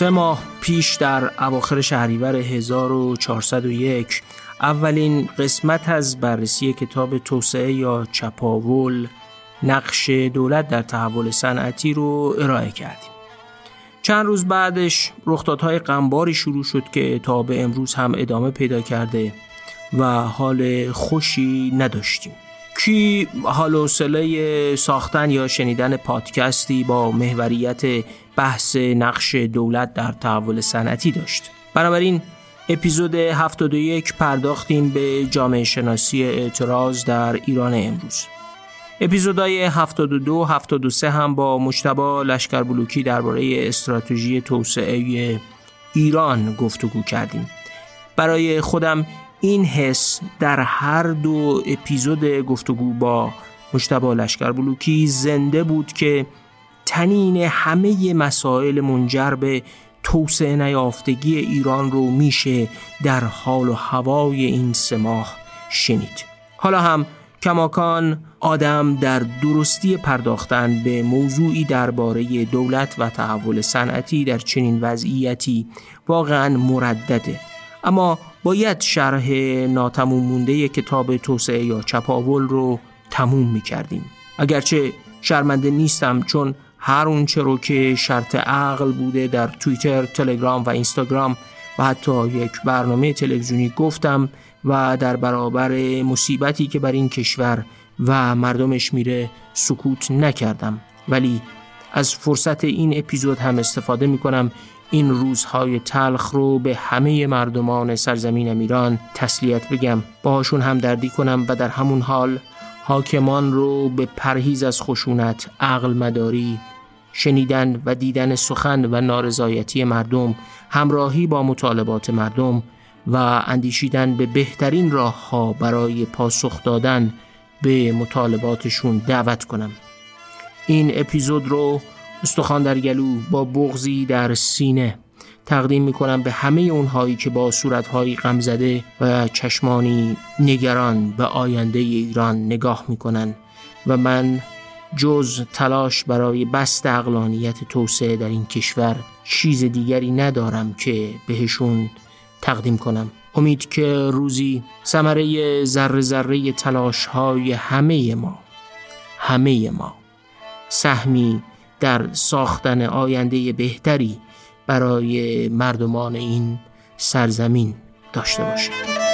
سه ماه پیش در اواخر شهریور 1401 اولین قسمت از بررسی کتاب توسعه یا چپاول نقش دولت در تحول صنعتی رو ارائه کردیم. چند روز بعدش رخدادهای غمباری شروع شد که تا به امروز هم ادامه پیدا کرده و حال خوشی نداشتیم. کی حال و ساختن یا شنیدن پادکستی با محوریت بحث نقش دولت در تحول صنعتی داشت. بنابراین اپیزود 71 پرداختیم به جامعه شناسی اعتراض در ایران امروز. اپیزودهای 72 73 هم با مشتبا لشکر بلوکی درباره استراتژی توسعه ایران گفتگو کردیم. برای خودم این حس در هر دو اپیزود گفتگو با مشتبا لشکر بلوکی زنده بود که تنین همه مسائل منجر به توسعه نیافتگی ایران رو میشه در حال و هوای این سماح شنید. حالا هم کماکان آدم در درستی پرداختن به موضوعی درباره دولت و تحول صنعتی در چنین وضعیتی واقعا مردده. اما باید شرح ناتموم مونده کتاب توسعه یا چپاول رو تموم می کردیم اگرچه شرمنده نیستم چون هر اونچه رو که شرط عقل بوده در توییتر، تلگرام و اینستاگرام و حتی یک برنامه تلویزیونی گفتم و در برابر مصیبتی که بر این کشور و مردمش میره سکوت نکردم. ولی از فرصت این اپیزود هم استفاده می‌کنم. این روزهای تلخ رو به همه مردمان سرزمین ایران تسلیت بگم. باهاشون هم دردی کنم و در همون حال حاکمان رو به پرهیز از خشونت عقل مداری شنیدن و دیدن سخن و نارضایتی مردم همراهی با مطالبات مردم و اندیشیدن به بهترین راه ها برای پاسخ دادن به مطالباتشون دعوت کنم. این اپیزود رو استخوان در گلو با بغزی در سینه تقدیم می‌کنم به همه اونهایی که با صورتهایی غمزده و چشمانی نگران به آینده ایران نگاه می‌کنن و من جز تلاش برای بست اقلانیت توسعه در این کشور چیز دیگری ندارم که بهشون تقدیم کنم. امید که روزی ثمره ذره ذره تلاش های همه ما همه ما سهمی در ساختن آینده بهتری برای مردمان این سرزمین داشته باشه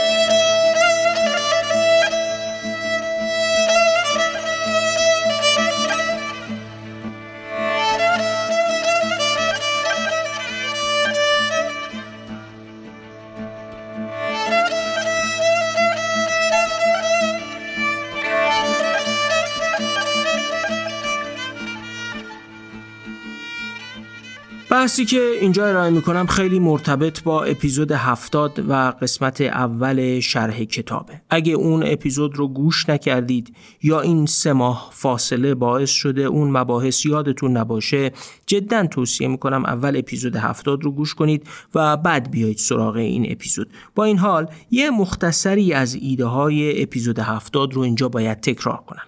بحثی که اینجا ارائه می‌کنم خیلی مرتبط با اپیزود هفتاد و قسمت اول شرح کتابه. اگه اون اپیزود رو گوش نکردید یا این سه ماه فاصله باعث شده اون مباحث یادتون نباشه جدا توصیه می‌کنم اول اپیزود هفتاد رو گوش کنید و بعد بیایید سراغ این اپیزود. با این حال یه مختصری از ایده های اپیزود هفتاد رو اینجا باید تکرار کنم.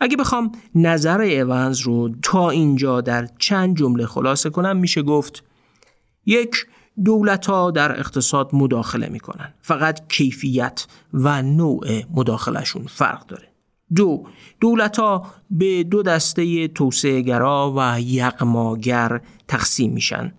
اگه بخوام نظر ایونز رو تا اینجا در چند جمله خلاصه کنم میشه گفت یک دولت ها در اقتصاد مداخله می‌کنن. فقط کیفیت و نوع مداخلشون فرق داره. دو دولت ها به دو دسته توسعه گرا و یقماگر تقسیم میشن.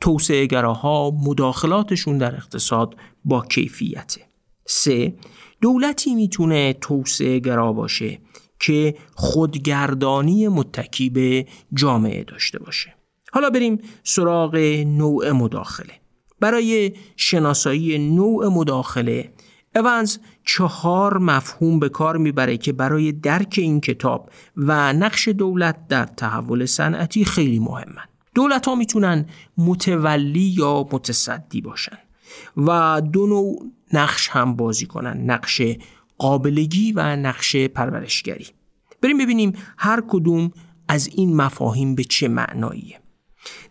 توسعه گراها مداخلاتشون در اقتصاد با کیفیته. سه دولتی می‌تونه توسعه گرا باشه که خودگردانی متکی به جامعه داشته باشه. حالا بریم سراغ نوع مداخله. برای شناسایی نوع مداخله اونز چهار مفهوم به کار می‌بره که برای درک این کتاب و نقش دولت در تحول صنعتی خیلی مهمن. دولت ها می‌تونن متولی یا متصدی باشن و دو نوع نقش هم بازی کنن. نقش قابلگی و نقش پرورشگری. بریم ببینیم هر کدوم از این مفاهیم به چه معناییه.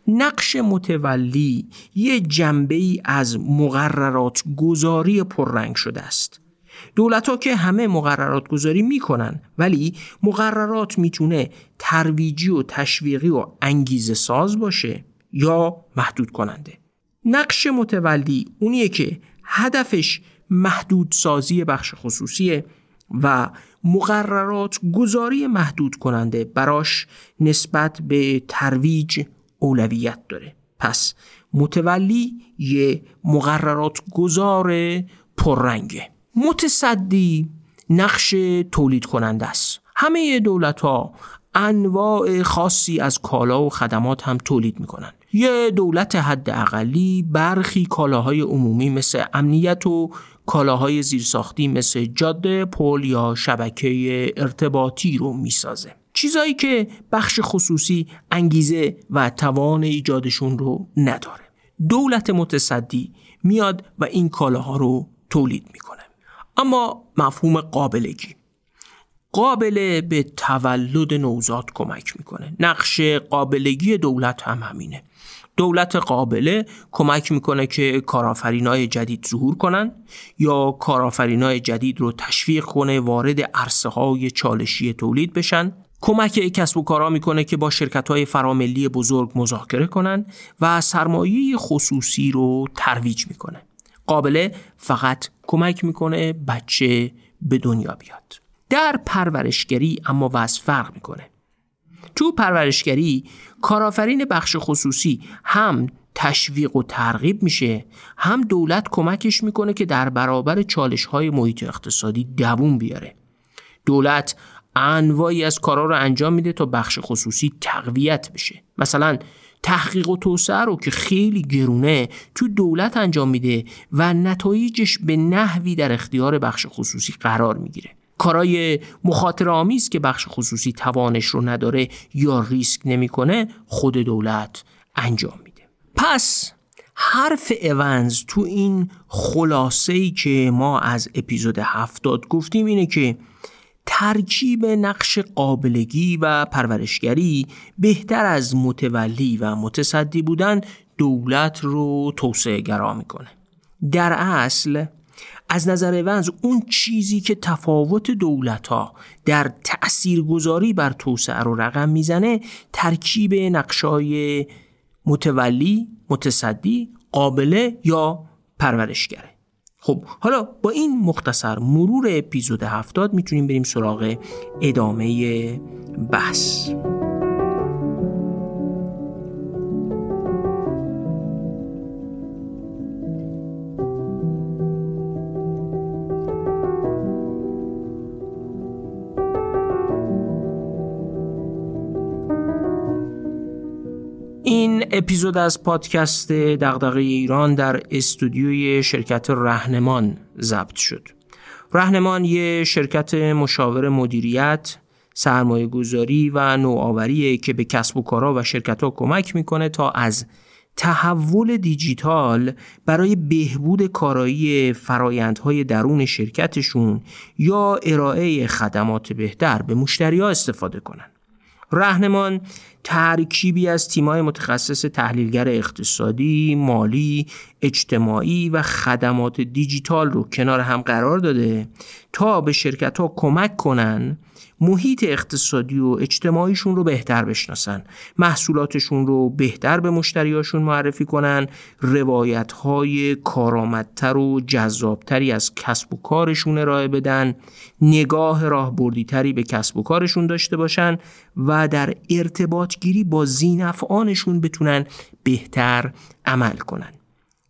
نقش متولی یه جنبه ای از مقررات گذاری پررنگ شده است. دولت ها که همه مقررات گذاری می‌کنن ولی مقررات می‌تونه ترویجی و تشویقی و انگیزه ساز باشه یا محدود کننده نقش متولی اونیه که هدفش محدود سازی بخش خصوصیه و مقررات گذاری محدود کننده براش نسبت به ترویج اولویت داره. پس متولی یه مقررات گذار پررنگه. متصدی نقش تولید کننده است. همه دولت ها انواع خاصی از کالا و خدمات هم تولید می‌کنن. یه دولت حد اقلی برخی کالاهای عمومی مثل امنیت و کالاهای زیرساختی مثل جاده، پل یا شبکه ارتباطی رو می‌سازه. چیزایی که بخش خصوصی انگیزه و توان ایجادشون رو نداره. دولت متصدی میاد و این کالاها رو تولید می‌کنه. اما مفهوم قابلگی قابله به تولد نوزاد کمک می‌کنه نقش قابلگی دولت هم همینه دولت قابله کمک می‌کنه که کارآفرینای جدید ظهور کنن یا کارآفرینای جدید رو تشویق کنه وارد عرصه های چالشی تولید بشن. کمک کسب و کارا می‌کنه که با شرکت های فراملی بزرگ مذاکره کنن و سرمایه خصوصی رو ترویج می‌کنه. قابله فقط کمک می‌کنه بچه به دنیا بیاد. در پرورشگری اما وضع فرق می‌کنه. تو پرورشگری کارآفرین بخش خصوصی هم تشویق و ترغیب میشه هم دولت کمکش می‌کنه که در برابر چالش های محیط اقتصادی دووم بیاره. دولت انواعی از کارا رو انجام میده تا بخش خصوصی تقویت بشه. مثلا تحقیق و توسعه رو که خیلی گرونه تو دولت انجام میده و نتایجش به نحوی در اختیار بخش خصوصی قرار می‌گیره. کارای مخاطره آمیز که بخش خصوصی توانش رو نداره یا ریسک نمی‌کنه خود دولت انجام میده. پس حرف اونز تو این خلاصه ای که ما از اپیزود هفتاد گفتیم اینه که ترکیب نقش قابلگی و پرورشگری بهتر از متولی و متصدی بودن دولت رو توسعه گرا می‌کنه. در اصل از نظر ونز اون چیزی که تفاوت دولت ها در تأثیرگذاری بر توسعه رو رقم می‌زنه ترکیب نقشای متولی، متصدی، قابله یا پرورشگره. خب حالا با این مختصر مرور اپیزود هفتاد می‌تونیم بریم سراغ ادامه بحث. اپیزود از پادکست دغدغه ایران در استودیوی شرکت رهنمان ضبط شد. رهنمان یه شرکت مشاور مدیریت، سرمایه گذاری و نوآوریه که به کسب و کارها و شرکت ها کمک می‌کنه تا از تحول دیجیتال برای بهبود کارایی فرایندهای درون شرکتشون یا ارائه خدمات بهتر به مشتری ها استفاده کنن. رهنمان ترکیبی از تیمای متخصص تحلیلگر اقتصادی، مالی، اجتماعی و خدمات دیجیتال رو کنار هم قرار داده تا به شرکت ها کمک کنن محیط اقتصادی و اجتماعیشون رو بهتر بشناسن محصولاتشون رو بهتر به مشتریاشون معرفی کنن روایت های کارآمدتر و جذابتری از کسب و کارشون ارائه بدن نگاه راهبردیتری به کسب و کارشون داشته باشن و در ارتباط گیری با زینفعانشون بتونن بهتر عمل کنن.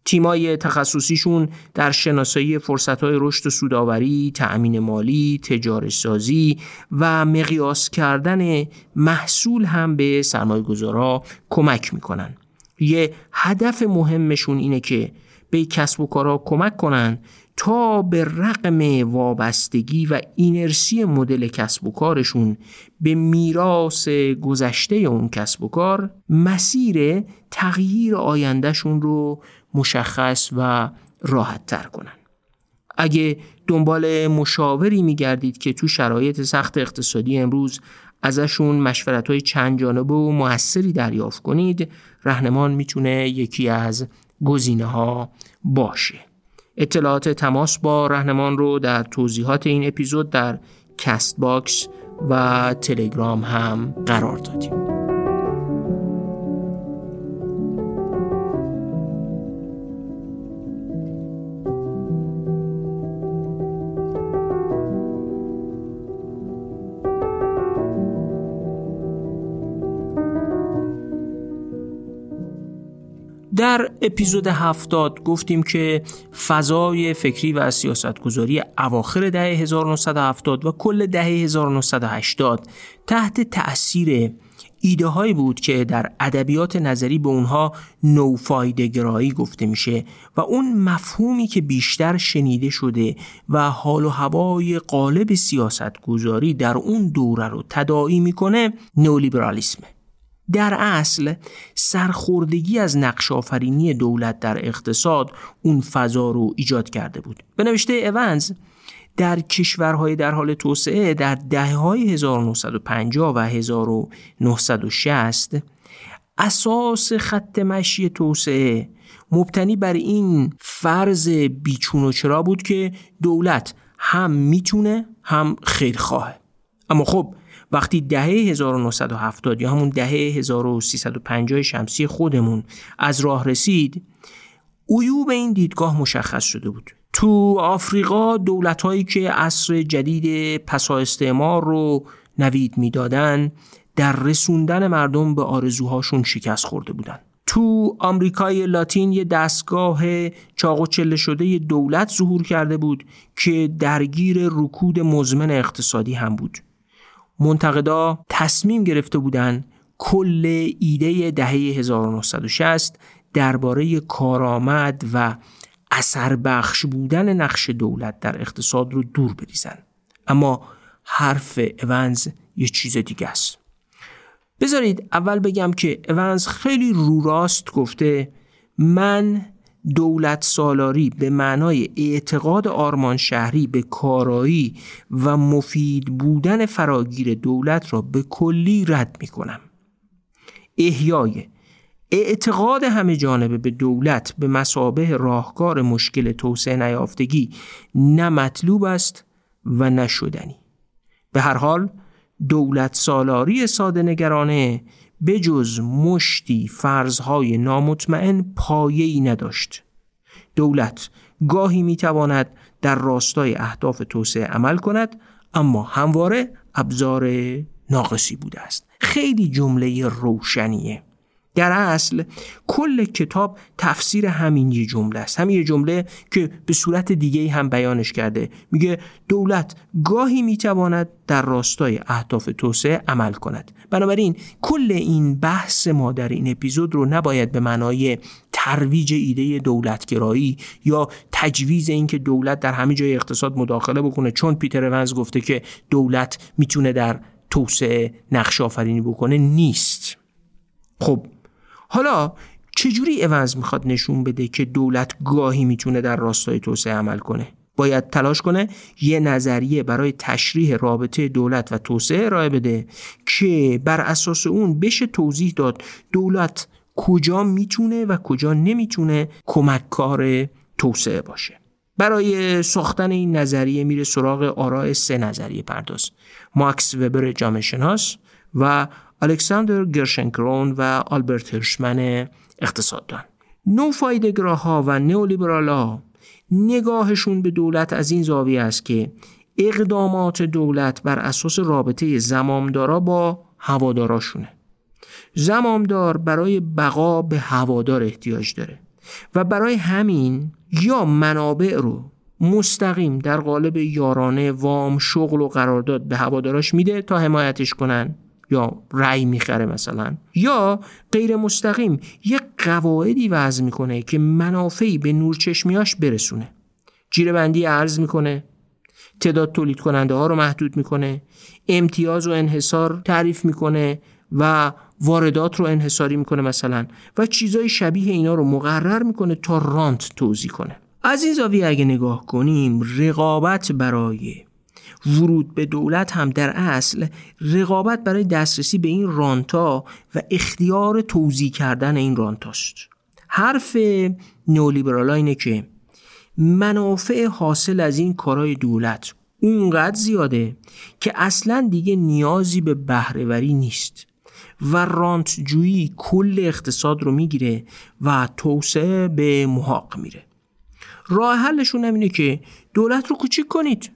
تیمای تخصصیشون در شناسایی فرصتهای رشد و سوداوری، تأمین مالی، تجارت سازی و مقیاس کردن محصول هم به سرمایه گذارا کمک می‌کنن. یه هدف مهمشون اینه که به کسب و کارها کمک کنن تا به رقم وابستگی و اینرسی مدل کسب و کارشون به میراث گذشته اون کسب و کار مسیر تغییر آیندهشون رو مشخص و راحت تر کنن. اگه دنبال مشاوری میگردید که تو شرایط سخت اقتصادی امروز ازشون مشورت های چند جانبه و موثری دریافت کنید رهنمان می‌تونه یکی از گزینه ها باشه. اطلاعات تماس با رهنمان رو در توضیحات این اپیزود در Castbox و تلگرام هم قرار دادیم. در اپیزود هفتاد گفتیم که فضای فکری و سیاستگذاری اواخر دهه 1970 و کل دهه 1980 تحت تأثیر ایده هایی بود که در ادبیات نظری به اونها نوفایدگرایی گفته میشه و اون مفهومی که بیشتر شنیده شده و حال و هوای قالب سیاست گذاری در اون دوره رو تداعی می‌کنه نولیبرالیسمه در اصل سرخوردگی از نقش آفرینی دولت در اقتصاد اون فضا رو ایجاد کرده بود. به نوشته اونز در کشورهای در حال توسعه در دهه های 1950 و 1960 اساس خط مشی توسعه مبتنی بر این فرض بیچون و چرا بود که دولت هم می‌تونه هم خیرخواهه اما خب وقتی دهه 1970 یا همون دهه 1350 شمسی خودمون از راه رسید عیوب این دیدگاه مشخص شده بود. تو آفریقا دولت هایی که عصر جدید پسا استعمار رو نوید می‌دادن در رسوندن مردم به آرزوهاشون شکست خورده بودن. تو آمریکای لاتین یه دستگاه چاق و چله شده دولت ظهور کرده بود که درگیر رکود مزمن اقتصادی هم بود. منتقدا تصمیم گرفته بودند کل ایده دهه 1960 درباره کارآمد و اثر بخش بودن نقش دولت در اقتصاد رو دور بریزن. اما حرف اونز یه چیز دیگه است. بذارید اول بگم که اونز خیلی رو راست گفته من دولت سالاری به معنای اعتقاد آرمان شهری به کارایی و مفید بودن فراگیر دولت را به کلی رد می کنم. احیای اعتقاد همه جانبه به دولت به مسابه راهکار مشکل توسعه نیافتگی نه مطلوب است و نه شدنی. به هر حال دولت سالاری ساده نگرانه به جز مشتی فرضهای نامطمئن پایه‌ای نداشت. دولت گاهی می‌تواند در راستای اهداف توسعه عمل کند اما همواره ابزار ناقصی بوده است. خیلی جمله روشنیه. در اصل کل کتاب تفسیر همین یه جمله است. همین یه جمله که به صورت دیگه هم بیانش کرده. میگه دولت گاهی می‌تواند در راستای اهداف توسعه عمل کند. بنابراین کل این بحث ما در این اپیزود رو نباید به معنای ترویج ایده دولتگرایی یا تجویز اینکه دولت در همه جای اقتصاد مداخله بکنه. چون پیتر ونز گفته که دولت می‌تونه در توسعه نقش آفرینی بکنه نیست. خب حالا چجوری اونز می‌خواد نشون بده که دولت گاهی می‌تونه در راستای توسعه عمل کنه؟ باید تلاش کنه یه نظریه برای تشریح رابطه دولت و توسعه ارائه بده که بر اساس اون بشه توضیح داد دولت کجا می‌تونه و کجا نمی‌تونه کمککار توسعه باشه. برای ساختن این نظریه میره سراغ آراء سه نظریه پرداز ماکس وبر جامعه شناس و الکساندر گرشنکرون و آلبرت هرشمن اقتصاددان. نوفایدگراها و ها نگاهشون به دولت از این زاویه است که اقدامات دولت بر اساس رابطه زمامدارا با هواداراشونه. زمامدار برای بقا به هوادار احتیاج داره و برای همین یا منابع رو مستقیم در قالب یارانه وام شغل و قرارداد به هواداراش میده تا حمایتش کنن یا رأی می‌خره مثلا. یا غیر مستقیم یه قواعدی وضع می‌کنه که منافعی به نورچشمیاش برسونه. جیره بندی ارز می‌کنه. تعداد تولید کننده ها رو محدود می‌کنه. امتیاز و انحصار تعریف می‌کنه و واردات رو انحصاری می‌کنه مثلا. و چیزای شبیه اینا رو مقرر می‌کنه تا رانت توضیح کنه. از این زاویه اگه نگاه کنیم رقابت برای ورود به دولت هم در اصل رقابت برای دسترسی به این رانتا و اختیار توضیح کردن این رانتاست. حرف نولیبرال اینه که منافع حاصل از این کارهای دولت اونقدر زیاده که اصلا دیگه نیازی به بهرهوری نیست و رانتجویی کل اقتصاد رو می‌گیره و توسعه به محاق میره. راه حلشون هم اینه که دولت رو کوچیک کنید.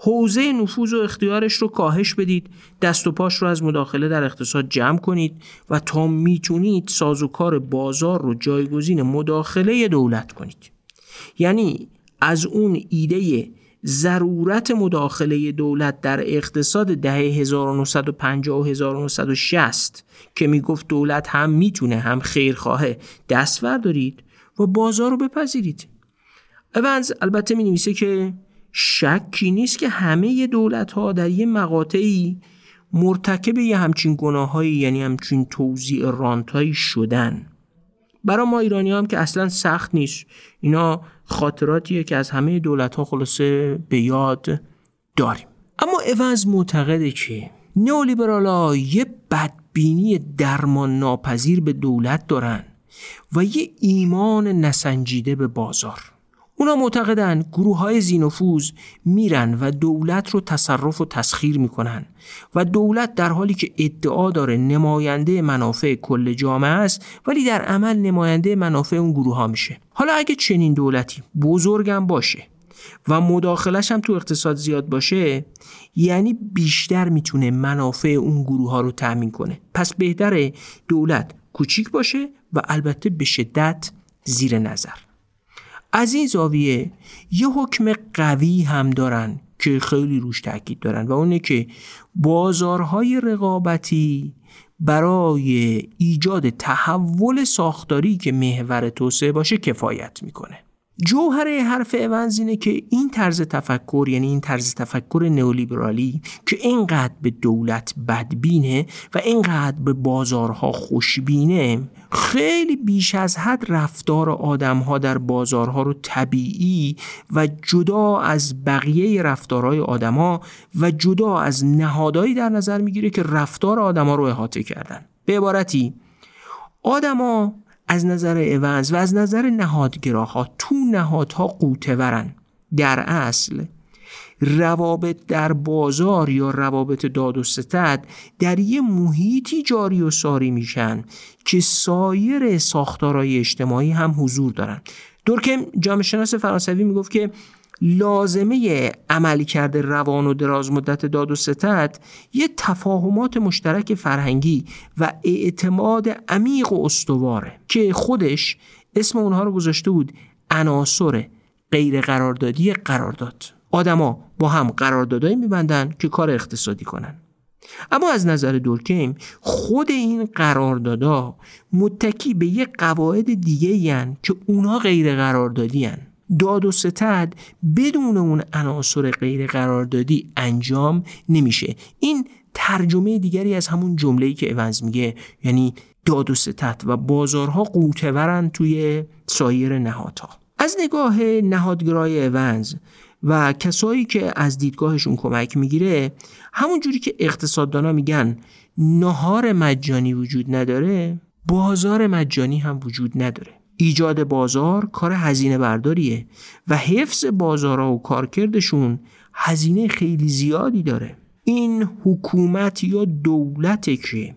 حوزه نفوذ و اختیارش رو کاهش بدید دست و پاش رو از مداخله در اقتصاد جمع کنید و تا می‌تونید سازوکار بازار رو جایگزین مداخله دولت کنید. یعنی از اون ایده ضرورت مداخله دولت در اقتصاد دهه 1950 و 1960 که می‌گفت دولت هم می‌تونه هم خیرخواهه دست دارید و بازار رو بپذیرید. اونز البته می نویسه که شکی نیست که همه دولت ها در یه مقاطعی مرتکب یه همچین گناهایی یعنی همچین توزیع رانتایی شدن. برای ما ایرانی هم که اصلا سخت نیست. اینا خاطراتیه که از همه دولت ها خلاصه به یاد داریم. اما اونز معتقده که نئولیبرال یه بدبینی درمان ناپذیر به دولت دارن و یه ایمان نسنجیده به بازار. اونا معتقدن گروه های زینفوز میرن و دولت رو تصرف و تسخیر می‌کنن و دولت در حالی که ادعا داره نماینده منافع کل جامعه است ولی در عمل نماینده منافع اون گروه ها میشه. حالا اگه چنین دولتی بزرگم باشه و مداخلش هم تو اقتصاد زیاد باشه یعنی بیشتر می‌تونه منافع اون گروه ها رو تأمین کنه. پس بهتره دولت کوچیک باشه و البته به شدت زیر نظر. از این زاویه یه حکم قوی هم دارن که خیلی روش تاکید دارن و اونه که بازارهای رقابتی برای ایجاد تحول ساختاری که محور توسعه باشه کفایت می‌کنه. جوهره حرف اونز اینه که این طرز تفکر یعنی این طرز تفکر نئولیبرالی که اینقدر به دولت بدبینه و اینقدر به بازارها خوشبینه خیلی بیش از حد رفتار آدمها در بازارها رو طبیعی و جدا از بقیه رفتارهای آدما و جدا از نهادهایی در نظر می‌گیره که رفتار آدما رو احاطه کردن. به عبارتی آدما از نظر اونز و از نظر نهادگراها تو نهادها قوتورن. در اصل روابط در بازار یا روابط داد و ستد در یه محیطی جاری و ساری میشن که سایر ساختارهای اجتماعی هم حضور دارن. دورکم جامعه شناس فرانسوی می‌گفت که لازمه عملی کرده روان و دراز مدت داد و ستد یه تفاهمات مشترک فرهنگی و اعتماد عمیق و استواره که خودش اسم اونها رو گذاشته بود عناصر غیر قراردادی قرارداد. آدما با هم قراردادایی میبندن که کار اقتصادی کنن. اما از نظر دورکیم خود این قراردادا متکی به یه قواعد دیگه که اونا غیر قراردادی هن. داد و ستد بدون اون عناصر غیر قراردادی انجام نمیشه. این ترجمه دیگری از همون جمله‌ای که اونز میگه یعنی داد و ستد و بازارها قوتورن توی سایر نهادها. از نگاه نهادگرای اونز و کسایی که از دیدگاهشون کمک می‌گیره همون جوری که اقتصاددانا میگن نهار مجانی وجود نداره بازار مجانی هم وجود نداره. ایجاد بازار کار هزینه برداریه و حفظ بازارها و کارکردشون هزینه خیلی زیادی داره. این حکومت یا دولته که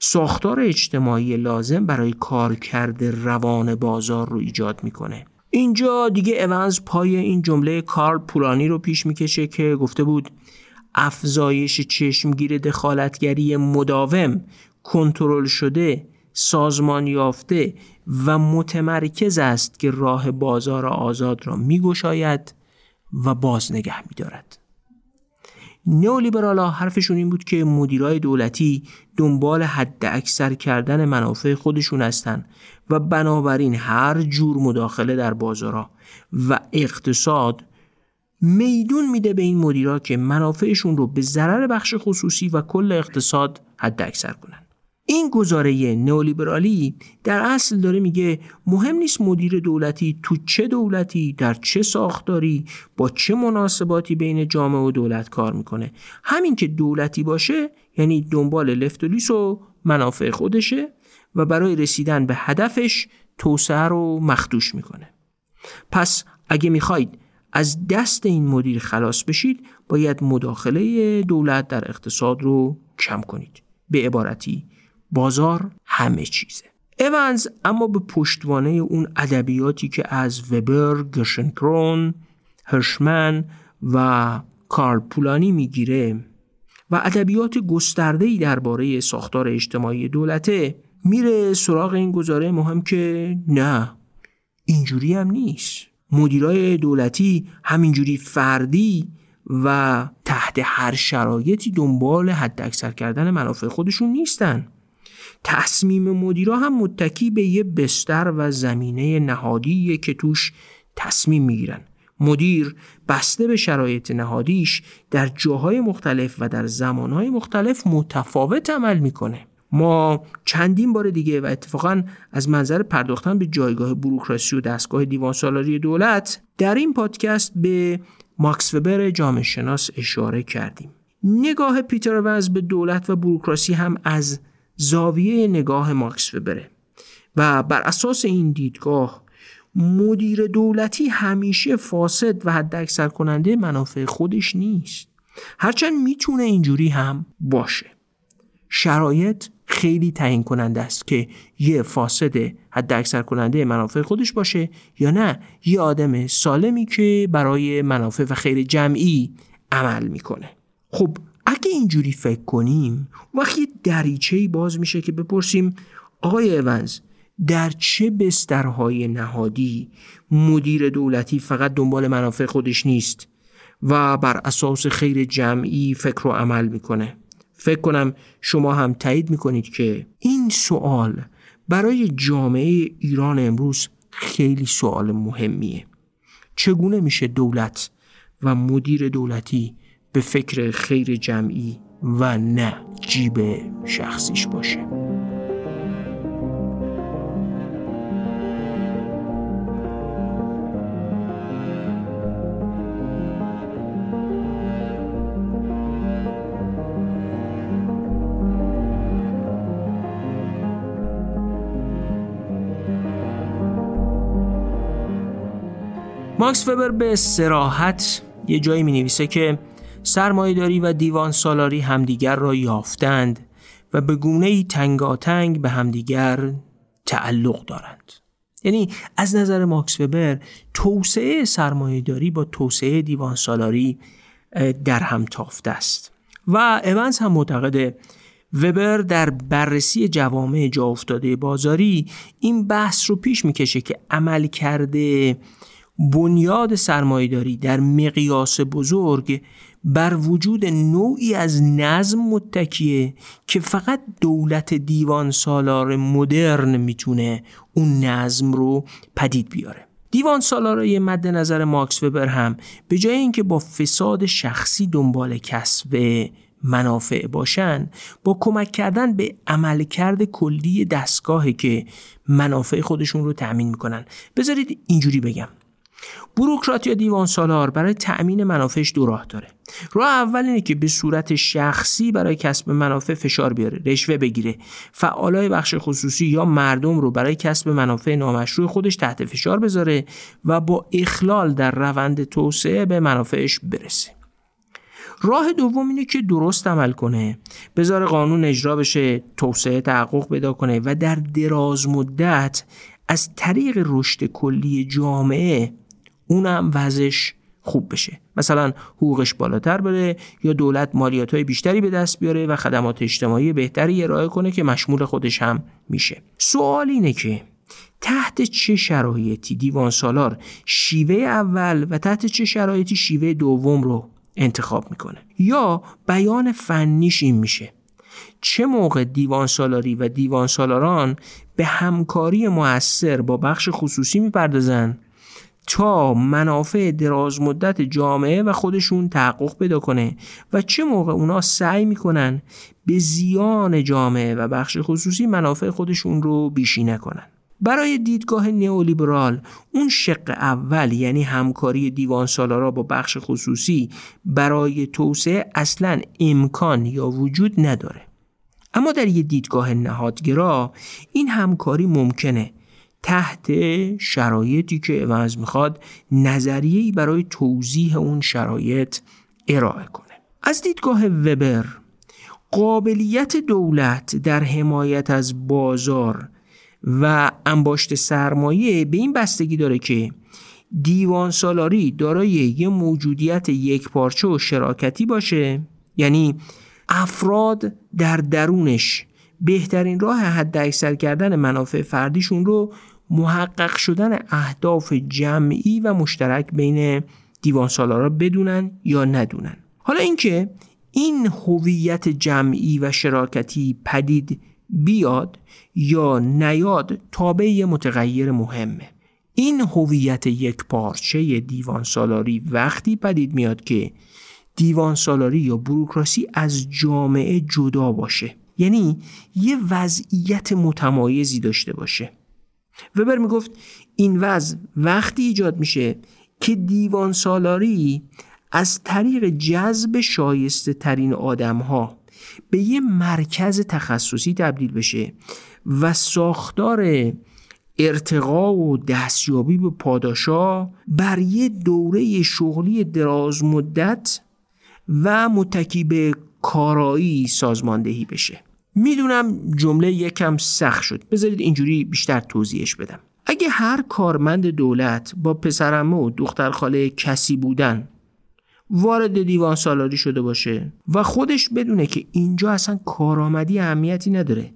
ساختار اجتماعی لازم برای کارکرد روان بازار رو ایجاد می‌کنه. اینجا دیگه اونز پای این جمله کارل پورانی رو پیش می‌کشه که گفته بود افزایش چشمگیر دخالتگری مداوم کنترل شده سازمان یافته و متمرکز است که راه بازار آزاد را میگشاید و باز نگه میدارد. ها حرفشون این بود که مدیرای دولتی دنبال حد اکثر کردن منافع خودشون هستند و بنابراین هر جور مداخله در بازارها و اقتصاد میدون میده به این مدیرا که منافعشون رو به ضرر بخش خصوصی و کل اقتصاد حد اکثر کنن. این گزاره نئولیبرالی در اصل داره میگه مهم نیست مدیر دولتی تو چه دولتی در چه ساختاری با چه مناسباتی بین جامعه و دولت کار می‌کنه. همین که دولتی باشه یعنی دنبال لفت و لیس و منافع خودشه و برای رسیدن به هدفش توسعه رو مخدوش می‌کنه. پس اگه می‌خواید از دست این مدیر خلاص بشید باید مداخله دولت در اقتصاد رو کم کنید. به عبارتی بازار همه چیزه. اونز اما به پشتوانه اون ادبیاتی که از وبر، گرشنکرون، هرشمن و کارل پولانی می‌گیره و ادبیات گسترده‌ای درباره ساختار اجتماعی دولته میره سراغ این گزاره مهم که نه اینجوری هم نیست. مدیرای دولتی همینجوری فردی و تحت هر شرایطی دنبال حد اکثر کردن منافع خودشون نیستن. تصمیم مدیرا هم متکی به یه بستر و زمینه نهادیه که توش تصمیم می‌گیرن. مدیر بسته به شرایط نهادیش در جاهای مختلف و در زمانهای مختلف متفاوت عمل می‌کنه. ما چندین بار دیگه و اتفاقا از منظر پرداختن به جایگاه بروکراسی و دستگاه دیوان سالاری دولت در این پادکست به ماکس وبر جامعه شناس اشاره کردیم. نگاه پیتر ونز به دولت و بروکراسی هم از زاویه نگاه ماکس وبره. و بر اساس این دیدگاه مدیر دولتی همیشه فاسد و حد اکثر کننده منافع خودش نیست. هرچند می‌تونه اینجوری هم باشه. شرایط خیلی تعیین کننده است که یه فاسد حد اکثر کننده منافع خودش باشه یا نه. یه آدم سالمی که برای منافع و خیر جمعی عمل می‌کنه. خب اگه اینجوری فکر کنیم وقتی دریچه باز میشه که بپرسیم آقای اونز در چه بسترهای نهادی مدیر دولتی فقط دنبال منافع خودش نیست و بر اساس خیر جمعی فکر و عمل می‌کنه؟ فکر کنم شما هم تایید می‌کنید که این سوال برای جامعه ایران امروز خیلی سوال مهمیه. چگونه میشه دولت و مدیر دولتی به فکر خیر جمعی و نه جیب شخصیش باشه. ماکس وبر به سراحت یه جایی می نویسه که سرمایهداری و دیوان سالاری همدیگر را یافتند و به گونه تنگاتنگ به همدیگر تعلق دارند. یعنی از نظر ماکس وبر توسعه سرمایهداری با توسعه دیوان سالاری در هم تافته است. و اونز هم معتقده وبر در بررسی جوامع جا افتاده بازاری این بحث رو پیش می‌کشه که عمل کرده بنیاد سرمایهداری در مقیاس بزرگ بر وجود نوعی از نظم متکیه که فقط دولت دیوان سالار مدرن می‌تونه اون نظم رو پدید بیاره. دیوان سالارای مد نظر ماکس وبر هم به جای اینکه با فساد شخصی دنبال کسب منافع باشن با کمک کردن به عملکرد کلی دستگاهی که منافع خودشون رو تأمین می‌کنن. بذارید اینجوری بگم. بروکرات یا دیوان سالار برای تأمین منافعش دو راه داره. راه اول اینه که به صورت شخصی برای کسب منافع فشار بیاره رشوه بگیره. فعالای بخش خصوصی یا مردم رو برای کسب منافع نامشروع خودش تحت فشار بذاره و با اخلال در روند توسعه به منافعش برسه. راه دوم اینه که درست عمل کنه. بذار قانون اجرا بشه توسعه تحقق پیدا کنه و در دراز مدت از طریق رشد کلی جامعه اونم وضعش خوب بشه. مثلا حقوقش بالاتر بره یا دولت مالیات های بیشتری به دست بیاره و خدمات اجتماعی بهتری ارائه کنه که مشمول خودش هم میشه. سوال اینه که تحت چه شرایطی دیوان سالار شیوه اول و تحت چه شرایطی شیوه دوم رو انتخاب می‌کنه؟ یا بیان فنیش این میشه. چه موقع دیوان سالاری و دیوان سالاران به همکاری موثر با بخش خصوصی می‌پردازن تا منافع دراز مدت جامعه و خودشون تحقق پیدا کنه و چه موقع اونا سعی می‌کنن به زیان جامعه و بخش خصوصی منافع خودشون رو بیشی نکنن. برای دیدگاه نئولیبرال اون شق اول یعنی همکاری دیوان سالارا با بخش خصوصی برای توسعه اصلا امکان یا وجود نداره. اما در یه دیدگاه نهادگرا این همکاری ممکنه. تحت شرایطی که اونز می‌خواد نظریه‌ای برای توضیح اون شرایط ارائه کنه. از دیدگاه وبر قابلیت دولت در حمایت از بازار و انباشت سرمایه به این بستگی داره که دیوان سالاری دارای یه موجودیت یک پارچه و شراکتی باشه یعنی افراد در درونش بهترین راه حد اکثر کردن منافع فردیشون رو محقق شدن اهداف جمعی و مشترک بین دیوان سالارا بدونن یا ندونن. حالا اینکه این هویت جمعی و شراکتی پدید بیاد یا نیاد تابع متغیر مهمه. این هویت یک پارچه دیوان سالاری وقتی پدید میاد که دیوان سالاری یا بروکراسی از جامعه جدا باشه. یعنی یه وضعیت متمایزی داشته باشه. وبر می‌گفت این وضع وقتی ایجاد میشه که دیوان سالاری از طریق جذب شایسته ترین آدم ها به یه مرکز تخصصی تبدیل بشه و ساختار ارتقا و دستیابی به پاداشا بر یه دوره شغلی دراز مدت و متکی به کارایی سازماندهی بشه. می‌دونم جمله یکم سخت شد. بذارید اینجوری بیشتر توضیحش بدم. اگه هر کارمند دولت با پسرمه و دختر خاله کسی بودن وارد دیوان سالاری شده باشه و خودش بدونه که اینجا اصلا کارآمدی اهمیتی نداره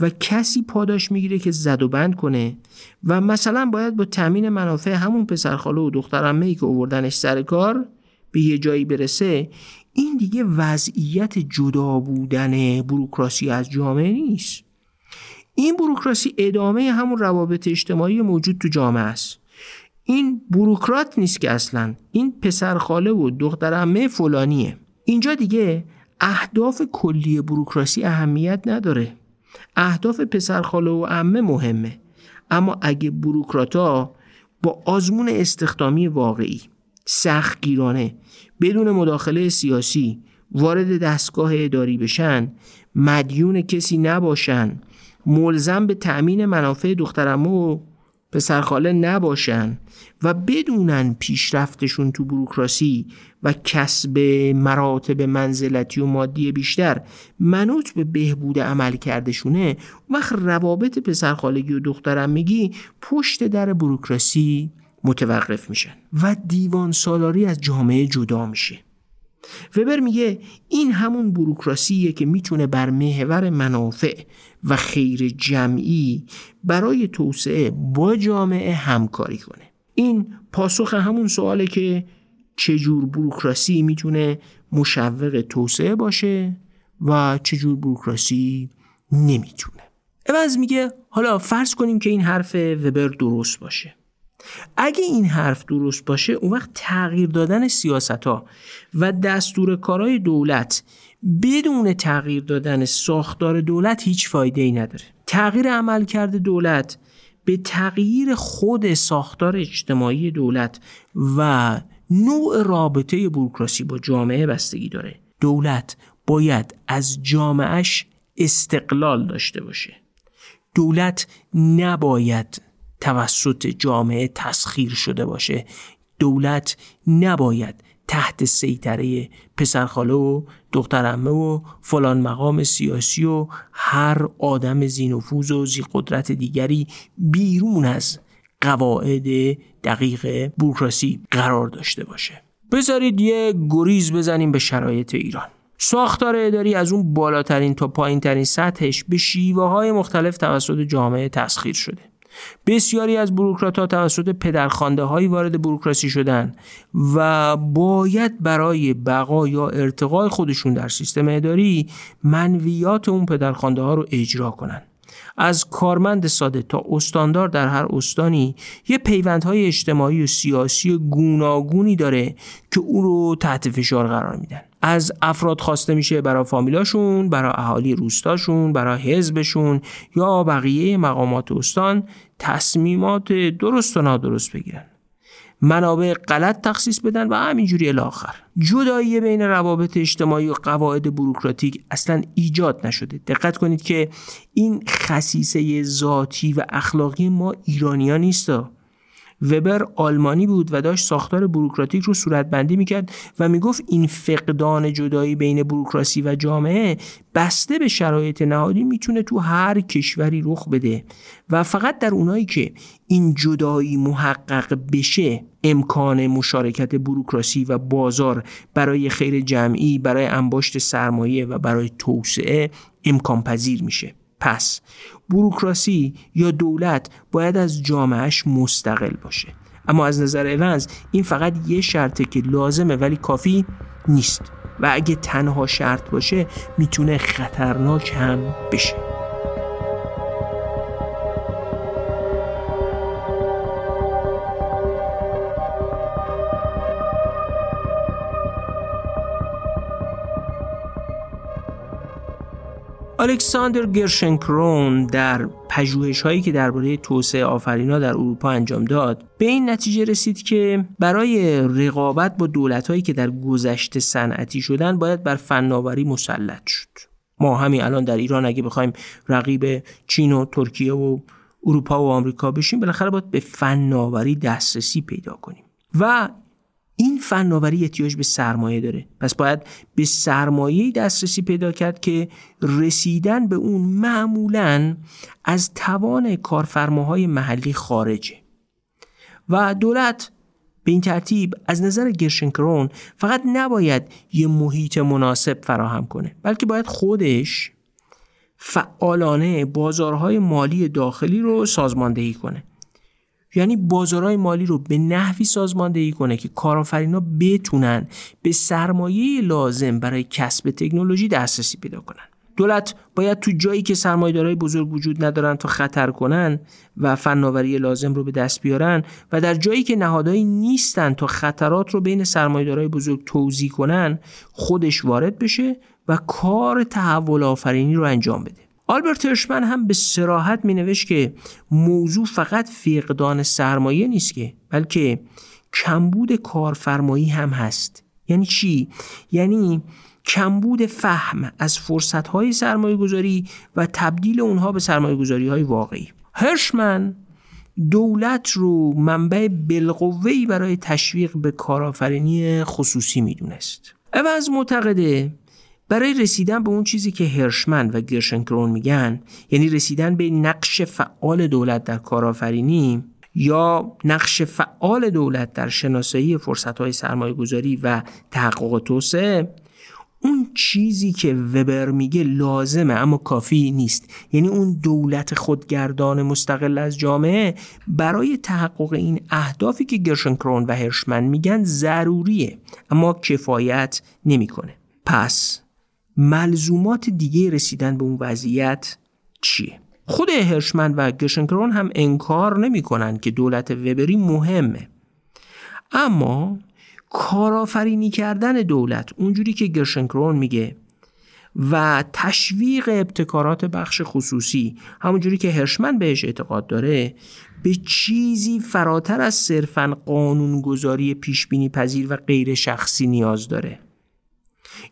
و کسی پاداش می‌گیره که زد و بند کنه و مثلا باید با تامین منافع همون پسرخاله و دخترمه ای که اووردنش سر کار به یه جایی برسه این دیگه وضعیت جدا بودن بروکراسی از جامعه نیست. این بروکراسی ادامه همون روابط اجتماعی موجود تو جامعه است. این بروکرات نیست که اصلا این پسرخاله و دخترمه فلانیه. اینجا دیگه اهداف کلی بروکراسی اهمیت نداره. اهداف پسرخاله و عمه مهمه. اما اگه بروکراتا با آزمون استخدامی واقعی سختگیرانه بدون مداخله سیاسی وارد دستگاه اداری بشن مدیون کسی نباشن ملزم به تأمین منافع دخترمو و پسرخاله نباشن و بدونن پیشرفتشون تو بروکراسی و کسب مراتب منزلتی و مادی بیشتر منوط به بهبود عمل کردشونه وقت روابط پسرخالگی و دخترم میگی پشت در بروکراسی متوقف میشن. و دیوان سالاری از جامعه جدا میشه. وبر میگه این همون بروکراسیه که می‌تونه بر محور منافع و خیر جمعی برای توسعه با جامعه همکاری کنه. این پاسخ همون سواله که چجور بروکراسی می‌تونه مشوق توسعه باشه و چجور بروکراسی نمی‌تونه. عوض میگه حالا فرض کنیم که این حرف وبر درست باشه. اگه این حرف درست باشه اون وقت تغییر دادن سیاست ها و دستور کارهای دولت بدون تغییر دادن ساختار دولت هیچ فایده ای نداره. تغییر عمل کرده دولت به تغییر خود ساختار اجتماعی دولت و نوع رابطه بروکراسی با جامعه بستگی داره. دولت باید از جامعهش استقلال داشته باشه. دولت نباید توسط جامعه تسخیر شده باشه. دولت نباید تحت سیطره پسرخاله و دخترمه و فلان مقام سیاسی و هر آدم زینفوز و زی قدرت دیگری بیرون از قواعد دقیق بوروکراسی قرار داشته باشه. بذارید یه گریز بزنیم به شرایط ایران. ساختار اداری از اون بالاترین تا پایینترین سطحش به شیوه های مختلف توسط جامعه تسخیر شده. بسیاری از بروکرات ها توسط پدرخوانده هایی وارد بروکراسی شدن و باید برای بقا یا ارتقای خودشون در سیستم اداری منویات اون پدرخوانده ها رو اجرا کنن از کارمند ساده تا استاندار در هر استانی یه پیوندهای اجتماعی و سیاسی گوناگونی داره که او رو تحت فشار قرار میدن. از افراد خواسته میشه برای فامیلاشون برای اهالی روستاشون برای حزبشون یا بقیه مقامات استان تصمیمات درست و نادرست بگیرن. منابع غلط تخصیص بدن و همینجوری الاخر جدایی بین روابط اجتماعی و قواعد بروکراتیک اصلا ایجاد نشده. دقت کنید که این خصیصه ذاتی و اخلاقی ما ایرانیا نیست. وبر آلمانی بود و داشت ساختار بروکراتیک رو صورتبندی می‌کرد و می‌گفت این فقدان جدایی بین بروکراسی و جامعه بسته به شرایط نهادی می‌تونه تو هر کشوری رخ بده و فقط در اونایی که این جدایی محقق بشه امکان مشارکت بروکراسی و بازار برای خیر جمعی برای انباشت سرمایه و برای توسعه امکان پذیر میشه. پس بروکراسی یا دولت باید از جامعهش مستقل باشه. اما از نظر اونز این فقط یه شرطه که لازمه ولی کافی نیست. و اگه تنها شرط باشه می‌تونه خطرناک هم بشه. الکساندر گرشنکرون در پژوهش هایی که درباره توسعه آفرینا در اروپا انجام داد به این نتیجه رسید که برای رقابت با دولت هایی که در گذشته صنعتی شدن باید بر فناوری مسلط شد. ما همین الان در ایران اگه بخوایم رقیب چین و ترکیه و اروپا و آمریکا بشیم بالاخره باید به فناوری دسترسی پیدا کنیم. و این فناوری احتیاج به سرمایه داره. پس باید به سرمایه دسترسی پیدا کرد که رسیدن به اون معمولا از توان کارفرماهای محلی خارجه. و دولت به این ترتیب از نظر گرشنکرون فقط نباید یه محیط مناسب فراهم کنه بلکه باید خودش فعالانه بازارهای مالی داخلی رو سازماندهی کنه. یعنی بازارهای مالی رو به نحوی سازماندهی کنه که کارآفرینا بتونن به سرمایه لازم برای کسب تکنولوژی دسترسی پیدا کنن. دولت باید تو جایی که سرمایه‌دارای بزرگ وجود ندارن تا خطر کنن و فناوری لازم رو به دست بیارن و در جایی که نهادهایی نیستن تا خطرات رو بین سرمایه‌دارای بزرگ توضیح کنن خودش وارد بشه و کار تحول آفرینی رو انجام بده. آلبرت هرشمن هم به سراحت می نوشت که موضوع فقط فقدان سرمایه نیست که بلکه کمبود کارفرمایی هم هست یعنی چی؟ یعنی کمبود فهم از فرصتهای سرمایه گذاری و تبدیل اونها به سرمایه گذاری های واقعی هرشمن دولت رو منبع بلقوهی برای تشویق به کارآفرینی خصوصی می‌دونست. از معتقده برای رسیدن به اون چیزی که هرشمن و گرشنکرون میگن یعنی رسیدن به نقش فعال دولت در کارآفرینی یا نقش فعال دولت در شناسایی فرصتهای سرمایه گذاری و تحقق توسعه اون چیزی که وبر میگه لازمه اما کافی نیست. یعنی اون دولت خودگردان مستقل از جامعه برای تحقق این اهدافی که گرشنکرون و هرشمن میگن ضروریه اما کفایت نمی‌کنه. پس ملزومات دیگه رسیدن به اون وضعیت چیه؟ خود هرشمن و گرشنکرون هم انکار نمی‌کنن که دولت وبری مهمه. اما کارآفرینی کردن دولت اونجوری که گرشنکرون میگه و تشویق ابتکارات بخش خصوصی همونجوری که هرشمن بهش اعتقاد داره به چیزی فراتر از صرفا قانونگذاری پیشبینی پذیر و غیر شخصی نیاز داره.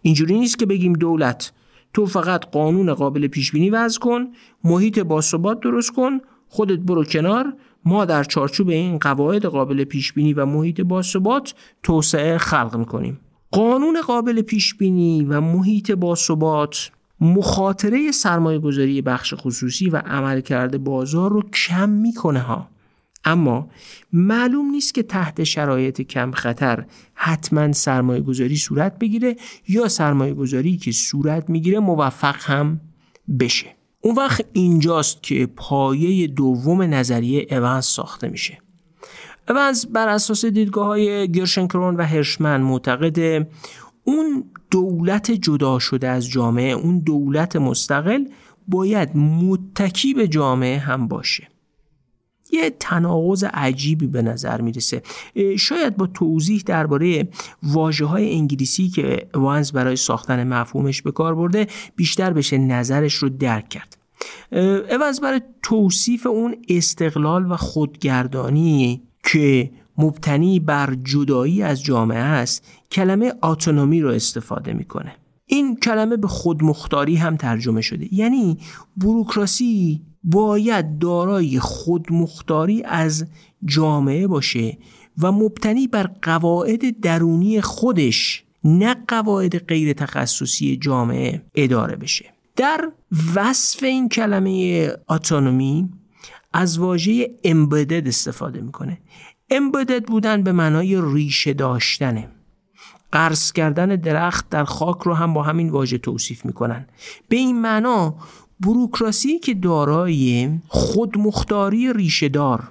اینجوری نیست که بگیم دولت. تو فقط قانون قابل پیش بینی وضع کن محیط باثبات درست کن خودت برو کنار. ما در چارچوب این قواعد قابل پیش بینی و محیط باثبات توسعه خلق می‌کنیم. قانون قابل پیش بینی و محیط باثبات مخاطره سرمایه گذاری بخش خصوصی و عملکرد بازار رو کم می‌کنه ها. اما معلوم نیست که تحت شرایط کم خطر حتما سرمایه گذاری صورت بگیره یا سرمایه گذاری که صورت می‌گیره موفق هم بشه. اون وقت اینجاست که پایه دوم نظریه اونز ساخته میشه. اونز بر اساس دیدگاه های گرشنکرون و هرشمن معتقد اون دولت جدا شده از جامعه اون دولت مستقل باید متکی به جامعه هم باشه. یه تناقض عجیبی به نظر می‌رسه. شاید با توضیح درباره واجه های انگلیسی که وانز برای ساختن مفهومش به کار برده بیشتر بشه نظرش رو درک کرد. عوض برای توصیف اون استقلال و خودگردانی که مبتنی بر جدایی از جامعه است کلمه اتونومی رو استفاده می‌کنه. این کلمه به خودمختاری هم ترجمه شده. یعنی بروکراسی باید دارای خودمختاری از جامعه باشه و مبتنی بر قواعد درونی خودش نه قواعد غیر تخصصی جامعه اداره بشه. در وصف این کلمه اتونومی از واژه امبدد استفاده می‌کنه. امبدد بودن به معنای ریشه داشتنه. قرض کردن درخت در خاک رو هم با همین واژه توصیف می‌کنن. به این معنا بروکراسی که دارای خودمختاری ریشه دار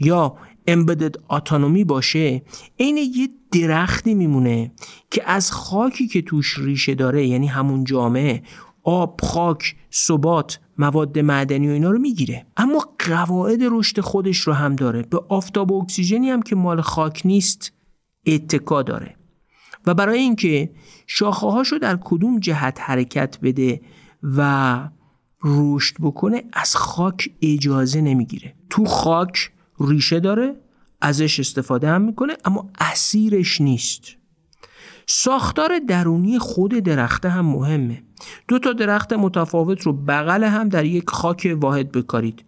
یا امبدد اتونومی باشه عین یه درختی میمونه که از خاکی که توش ریشه داره یعنی همون جامعه آب، خاک، ثبات، مواد معدنی و اینا رو می‌گیره. اما قواعد رشد خودش رو هم داره. به آفتاب و اکسیژنی هم که مال خاک نیست اتکا داره. و برای اینکه شاخه هاشو در کدوم جهت حرکت بده و رشد بکنه از خاک اجازه نمی‌گیره. تو خاک ریشه داره ازش استفاده هم می‌کنه اما اسیرش نیست. ساختار درونی خود درخته هم مهمه. دو تا درخت متفاوت رو بغل هم در یک خاک واحد بکارید.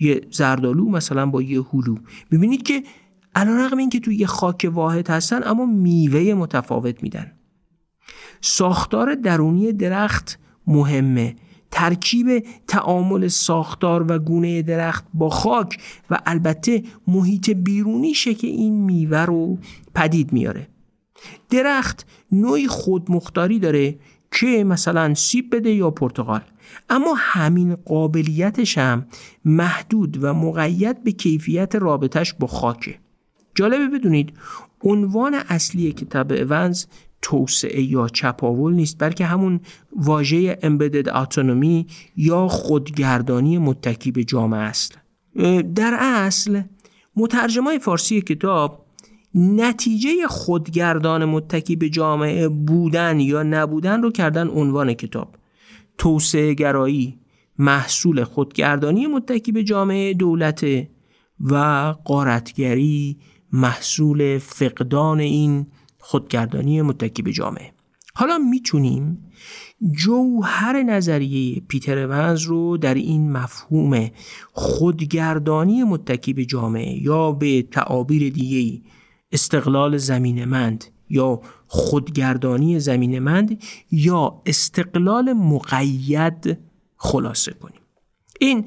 یه زردالو مثلا با یه هلو. ببینید که علا رقم این که توی یه خاک واحد هستن اما میوه متفاوت میدن. ساختار درونی درخت مهمه. ترکیب تعامل ساختار و گونه درخت با خاک و البته محیط بیرونیشه که این میوه رو پدید میاره. درخت نوعی خودمختاری داره که مثلا سیب بده یا پرتقال. اما همین قابلیتش هم محدود و مقید به کیفیت رابطش با خاکه. جالبه بدونید عنوان اصلی کتاب اونز توسعه یا چپاول نیست بلکه همون واژه امبدد اتونومی یا خودگردانی متکی به جامعه است. در اصل مترجمای فارسی کتاب نتیجه خودگردان متکی به جامعه بودن یا نبودن رو کردن عنوان کتاب. توسعه گرایی محصول خودگردانی متکی به جامعه دولت و قارتگری محصول فقدان این خودگردانی متکی به جامعه. حالا می‌تونیم جوهر نظریه پیتر ونز رو در این مفهوم خودگردانی متکی به جامعه یا به تعابیر دیگه استقلال زمینمند یا خودگردانی زمینمند یا استقلال مقید خلاصه کنیم. این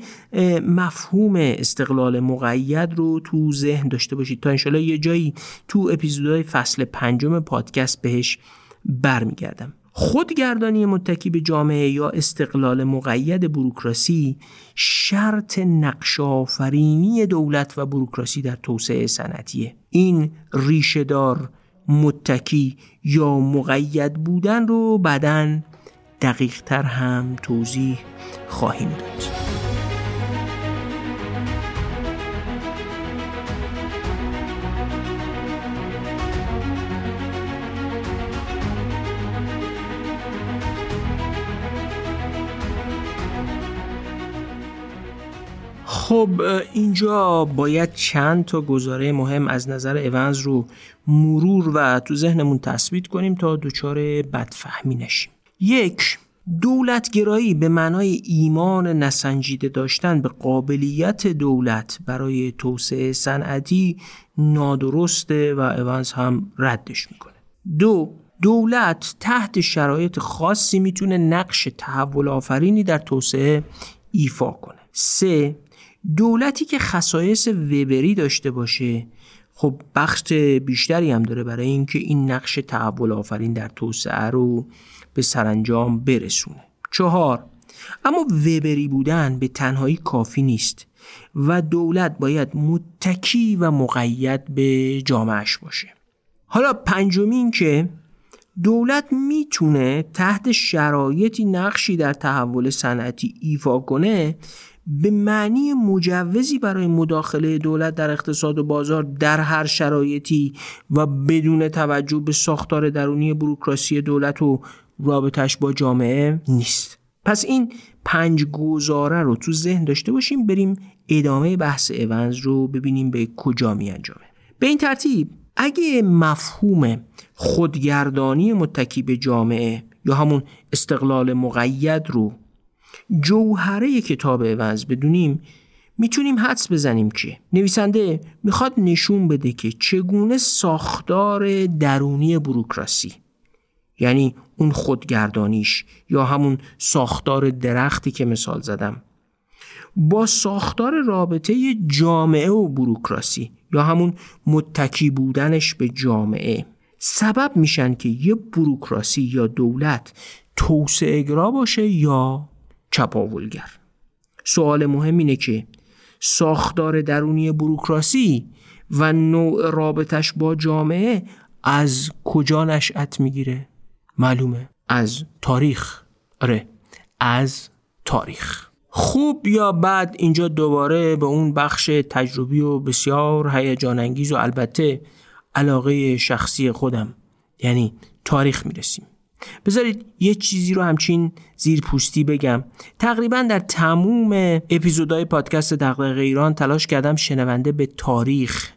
مفهوم استقلال مقید رو تو ذهن داشته باشید تا انشالله یه جایی تو اپیزودهای فصل پنجم پادکست بهش برمیگردم. خودگردانی متکی به جامعه یا استقلال مقید بروکراسی شرط نقش آفرینی دولت و بروکراسی در توسعه صنعتیه. این ریشهدار متکی یا مقید بودن رو بعدا دقیق تر هم توضیح خواهیم داد. خب اینجا باید چند تا گزاره مهم از نظر اونز رو مرور و تو ذهنمون تثبیت کنیم تا دچار بدفهمی نشیم. یک دولتگرایی به معنای ایمان نسنجیده داشتن به قابلیت دولت برای توسعه صنعتی نادرسته و اونز هم ردش می‌کنه. دو دولت تحت شرایط خاصی می‌تونه نقش تحول آفرینی در توسعه ایفا کنه. سه دولتی که خصایص وبری داشته باشه خب بخش بیشتری هم داره برای اینکه این نقش تحول آفرین در توسعه رو به سرانجام برسونه. چهار اما وبری بودن به تنهایی کافی نیست و دولت باید متکی و مقید به جامعش باشه. حالا پنجمین که دولت می‌تونه تحت شرایطی نقشی در تحول صنعتی ایفا کنه به معنی مجوزی برای مداخله دولت در اقتصاد و بازار در هر شرایطی و بدون توجه به ساختار درونی بروکراسی دولت و رابطش با جامعه نیست. پس این پنج گزاره رو تو ذهن داشته باشیم بریم ادامه بحث اونز رو ببینیم به کجا می انجامه به این ترتیب اگه مفهوم خودگردانی متکی به جامعه یا همون استقلال مقید رو جوهره کتاب اونز بدونیم می‌تونیم حدس بزنیم که نویسنده می‌خواد نشون بده که چگونه ساختار درونی بروکراسی یعنی اون خودگردانیش یا همون ساختار درختی که مثال زدم. با ساختار رابطه جامعه و بروکراسی یا همون متکی بودنش به جامعه سبب میشن که یه بروکراسی یا دولت توسعه باشه یا چپاولگر. سوال مهم اینه که ساختار درونی بروکراسی و نوع رابطش با جامعه از کجا نشأت می‌گیره؟ معلومه؟ از تاریخ. آره از تاریخ. خوب یا بد اینجا دوباره به اون بخش تجربی و بسیار هیجان انگیز و البته علاقه شخصی خودم. یعنی تاریخ می‌رسیم. بذارید یه چیزی رو همچین زیر پوستی بگم. تقریبا در تموم اپیزودهای پادکست دقیق ایران تلاش کردم شنونده به تاریخ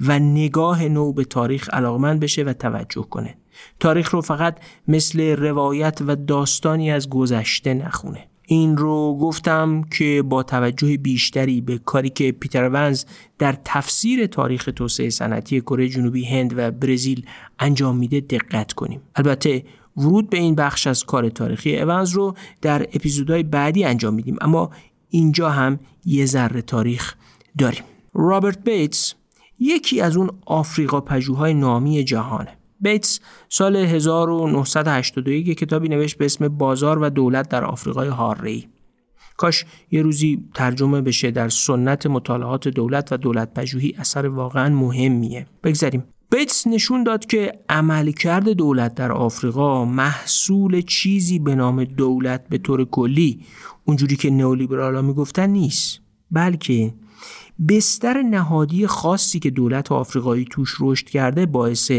و نگاه نو به تاریخ علاقمند بشه و توجه کنه. تاریخ رو فقط مثل روایت و داستانی از گذشته نخونه. این رو گفتم که با توجه بیشتری به کاری که پیتر ونز در تفسیر تاریخ توسعه صنعتی کره جنوبی هند و برزیل انجام میده دقت کنیم. البته ورود به این بخش از کار تاریخی اونز رو در اپیزودهای بعدی انجام میدیم اما اینجا هم یه ذره تاریخ داریم. رابرت بیتس یکی از اون آفریقا پژوهای نامی جهانه. بیتس سال 1981 کتابی نوشت به اسم بازار و دولت در آفریقای هارری کاش یه روزی ترجمه بشه در سنت مطالعات دولت و دولت پژوهی اثر واقعا مهمیه. بگذاریم. بیتس نشون داد که عملکرد دولت در آفریقا محصول چیزی به نام دولت به طور کلی اونجوری که نئولیبرالا می‌گفتن نیست بلکه بستر نهادی خاصی که دولت آفریقایی توش رشد کرده باعث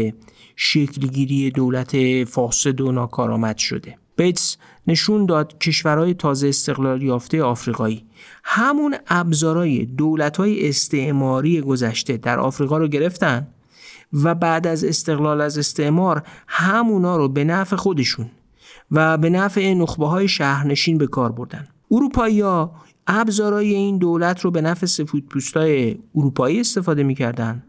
شکلگیری دولت فاسد و ناکارآمد شده. بیتس نشون داد کشورهای تازه استقلال یافته آفریقایی همون ابزارهای دولتهای استعماری گذشته در آفریقا رو گرفتن و بعد از استقلال از استعمار همونا رو به نفع خودشون و به نفع نخبه های شهرنشین به کار بردن. اروپایی ها ابزارای این دولت رو به نفع سفید پوستای اروپایی استفاده می‌کردن.